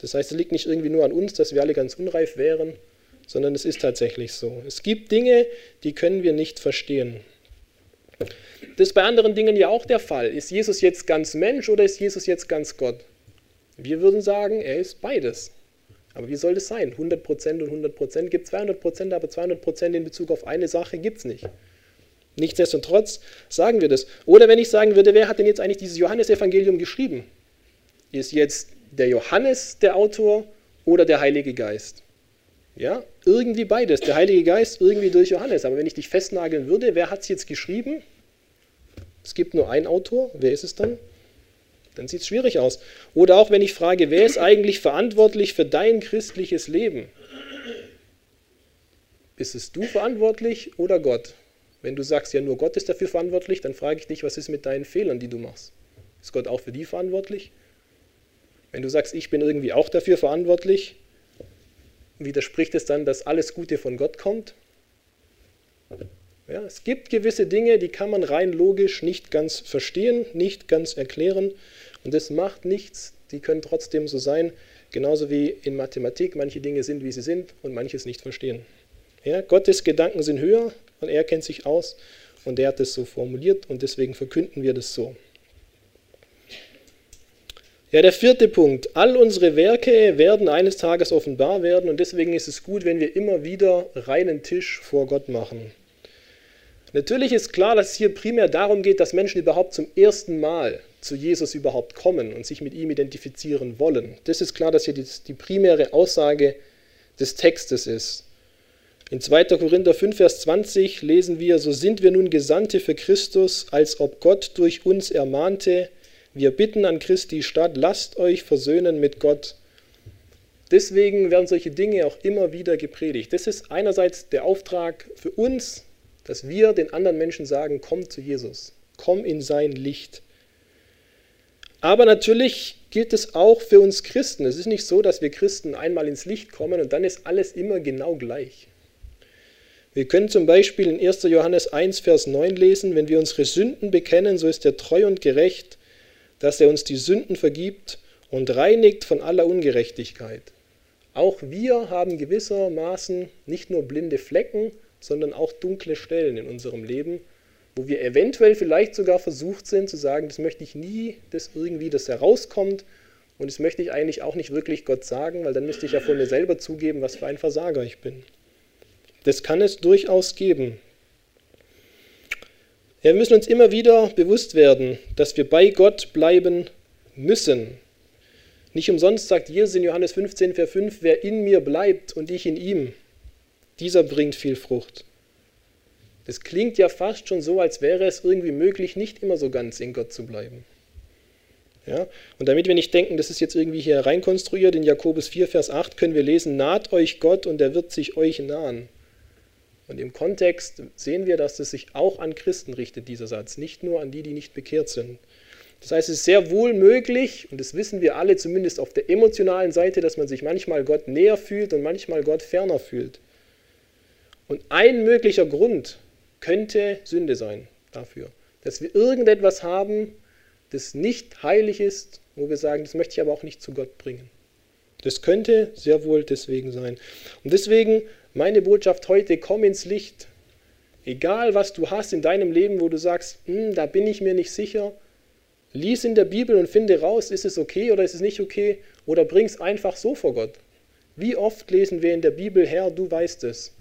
Das heißt, es liegt nicht irgendwie nur an uns, dass wir alle ganz unreif wären, sondern es ist tatsächlich so. Es gibt Dinge, die können wir nicht verstehen. Das ist bei anderen Dingen ja auch der Fall. Ist Jesus jetzt ganz Mensch oder ist Jesus jetzt ganz Gott? Wir würden sagen, er ist beides. Aber wie soll das sein? 100% und 100% gibt 200%, aber 200% in Bezug auf eine Sache gibt es nicht. Nichtsdestotrotz sagen wir das. Oder wenn ich sagen würde, wer hat denn jetzt eigentlich dieses Johannesevangelium geschrieben? Ist jetzt der Johannes der Autor oder der Heilige Geist? Ja, irgendwie beides. Der Heilige Geist irgendwie durch Johannes. Aber wenn ich dich festnageln würde, wer hat es jetzt geschrieben? Es gibt nur einen Autor. Wer ist es dann? Dann sieht es schwierig aus. Oder auch wenn ich frage, wer ist eigentlich verantwortlich für dein christliches Leben? Bist es du verantwortlich oder Gott? Wenn du sagst, ja, nur Gott ist dafür verantwortlich, dann frage ich dich, was ist mit deinen Fehlern, die du machst? Ist Gott auch für die verantwortlich? Wenn du sagst, ich bin irgendwie auch dafür verantwortlich, widerspricht es dann, dass alles Gute von Gott kommt? Ja, es gibt gewisse Dinge, die kann man rein logisch nicht ganz verstehen, nicht ganz erklären und das macht nichts, die können trotzdem so sein, genauso wie in Mathematik manche Dinge sind, wie sie sind und manches nicht verstehen. Ja, Gottes Gedanken sind höher und er kennt sich aus und er hat es so formuliert und deswegen verkünden wir das so. Ja, der vierte Punkt. All unsere Werke werden eines Tages offenbar werden und deswegen ist es gut, wenn wir immer wieder reinen Tisch vor Gott machen. Natürlich ist klar, dass es hier primär darum geht, dass Menschen überhaupt zum ersten Mal zu Jesus überhaupt kommen und sich mit ihm identifizieren wollen. Das ist klar, dass hier die, die primäre Aussage des Textes ist. In 2. Korinther 5, Vers 20 lesen wir, so sind wir nun Gesandte für Christus, als ob Gott durch uns ermahnte, wir bitten an Christi statt, lasst euch versöhnen mit Gott. Deswegen werden solche Dinge auch immer wieder gepredigt. Das ist einerseits der Auftrag für uns, dass wir den anderen Menschen sagen, komm zu Jesus, komm in sein Licht. Aber natürlich gilt es auch für uns Christen. Es ist nicht so, dass wir Christen einmal ins Licht kommen und dann ist alles immer genau gleich. Wir können zum Beispiel in 1. Johannes 1, Vers 9 lesen, wenn wir unsere Sünden bekennen, so ist er treu und gerecht, dass er uns die Sünden vergibt und reinigt von aller Ungerechtigkeit. Auch wir haben gewissermaßen nicht nur blinde Flecken, sondern auch dunkle Stellen in unserem Leben, wo wir eventuell vielleicht sogar versucht sind zu sagen, das möchte ich nie, dass irgendwie das herauskommt und das möchte ich eigentlich auch nicht wirklich Gott sagen, weil dann müsste ich ja von mir selber zugeben, was für ein Versager ich bin. Das kann es durchaus geben. Wir müssen uns immer wieder bewusst werden, dass wir bei Gott bleiben müssen. Nicht umsonst sagt Jesus in Johannes 15, Vers 5, wer in mir bleibt und ich in ihm, dieser bringt viel Frucht. Das klingt ja fast schon so, als wäre es irgendwie möglich, nicht immer so ganz in Gott zu bleiben. Ja? Und damit wir nicht denken, das ist jetzt irgendwie hier reinkonstruiert, in Jakobus 4, Vers 8 können wir lesen, naht euch Gott und er wird sich euch nahen. Und im Kontext sehen wir, dass es sich auch an Christen richtet, dieser Satz, nicht nur an die, die nicht bekehrt sind. Das heißt, es ist sehr wohl möglich, und das wissen wir alle zumindest auf der emotionalen Seite, dass man sich manchmal Gott näher fühlt und manchmal Gott ferner fühlt. Und ein möglicher Grund könnte Sünde sein dafür, dass wir irgendetwas haben, das nicht heilig ist, wo wir sagen, das möchte ich aber auch nicht zu Gott bringen. Das könnte sehr wohl deswegen sein. Und deswegen meine Botschaft heute, komm ins Licht. Egal, was du hast in deinem Leben, wo du sagst, hm, da bin ich mir nicht sicher, lies in der Bibel und finde raus, ist es okay oder ist es nicht okay, oder bring es einfach so vor Gott. Wie oft lesen wir in der Bibel, Herr, du weißt es.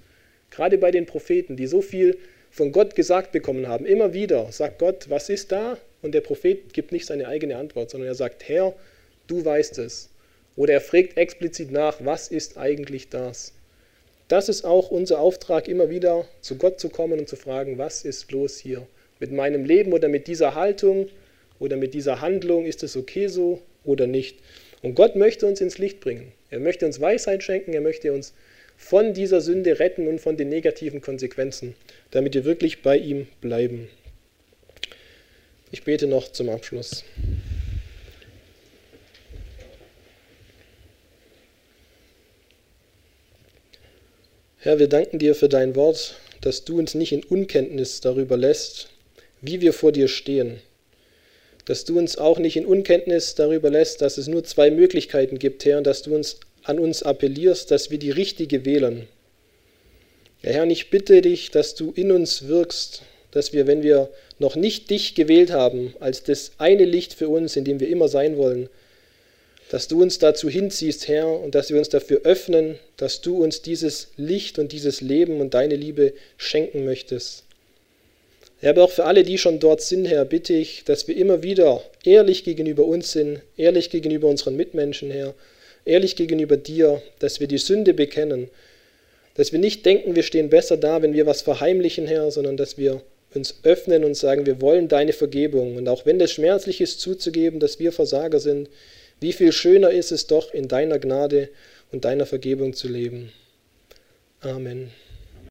Gerade bei den Propheten, die so viel von Gott gesagt bekommen haben, immer wieder sagt Gott, was ist da? Und der Prophet gibt nicht seine eigene Antwort, sondern er sagt, Herr, du weißt es. Oder er fragt explizit nach, was ist eigentlich das? Das ist auch unser Auftrag, immer wieder zu Gott zu kommen und zu fragen, was ist los hier? Mit meinem Leben oder mit dieser Haltung oder mit dieser Handlung, ist es okay so oder nicht? Und Gott möchte uns ins Licht bringen. Er möchte uns Weisheit schenken, er möchte uns von dieser Sünde retten und von den negativen Konsequenzen, damit wir wirklich bei ihm bleiben. Ich bete noch zum Abschluss. Herr, wir danken dir für dein Wort, dass du uns nicht in Unkenntnis darüber lässt, wie wir vor dir stehen. dass du uns auch nicht in Unkenntnis darüber lässt, dass es nur zwei Möglichkeiten gibt, Herr, und dass du uns an uns appellierst, dass wir die richtige wählen. Ja, Herr, ich bitte dich, dass du in uns wirkst, dass wir, wenn wir noch nicht dich gewählt haben, als das eine Licht für uns, in dem wir immer sein wollen, dass du uns dazu hinziehst, Herr, und dass wir uns dafür öffnen, dass du uns dieses Licht und dieses Leben und deine Liebe schenken möchtest. Herr, aber auch für alle, die schon dort sind, Herr, bitte ich, dass wir immer wieder ehrlich gegenüber uns sind, ehrlich gegenüber unseren Mitmenschen, Herr, ehrlich gegenüber dir, dass wir die Sünde bekennen, dass wir nicht denken, wir stehen besser da, wenn wir was verheimlichen, Herr, sondern dass wir uns öffnen und sagen, wir wollen deine Vergebung. Und auch wenn es schmerzlich ist zuzugeben, dass wir Versager sind, wie viel schöner ist es doch, in deiner Gnade und deiner Vergebung zu leben. Amen.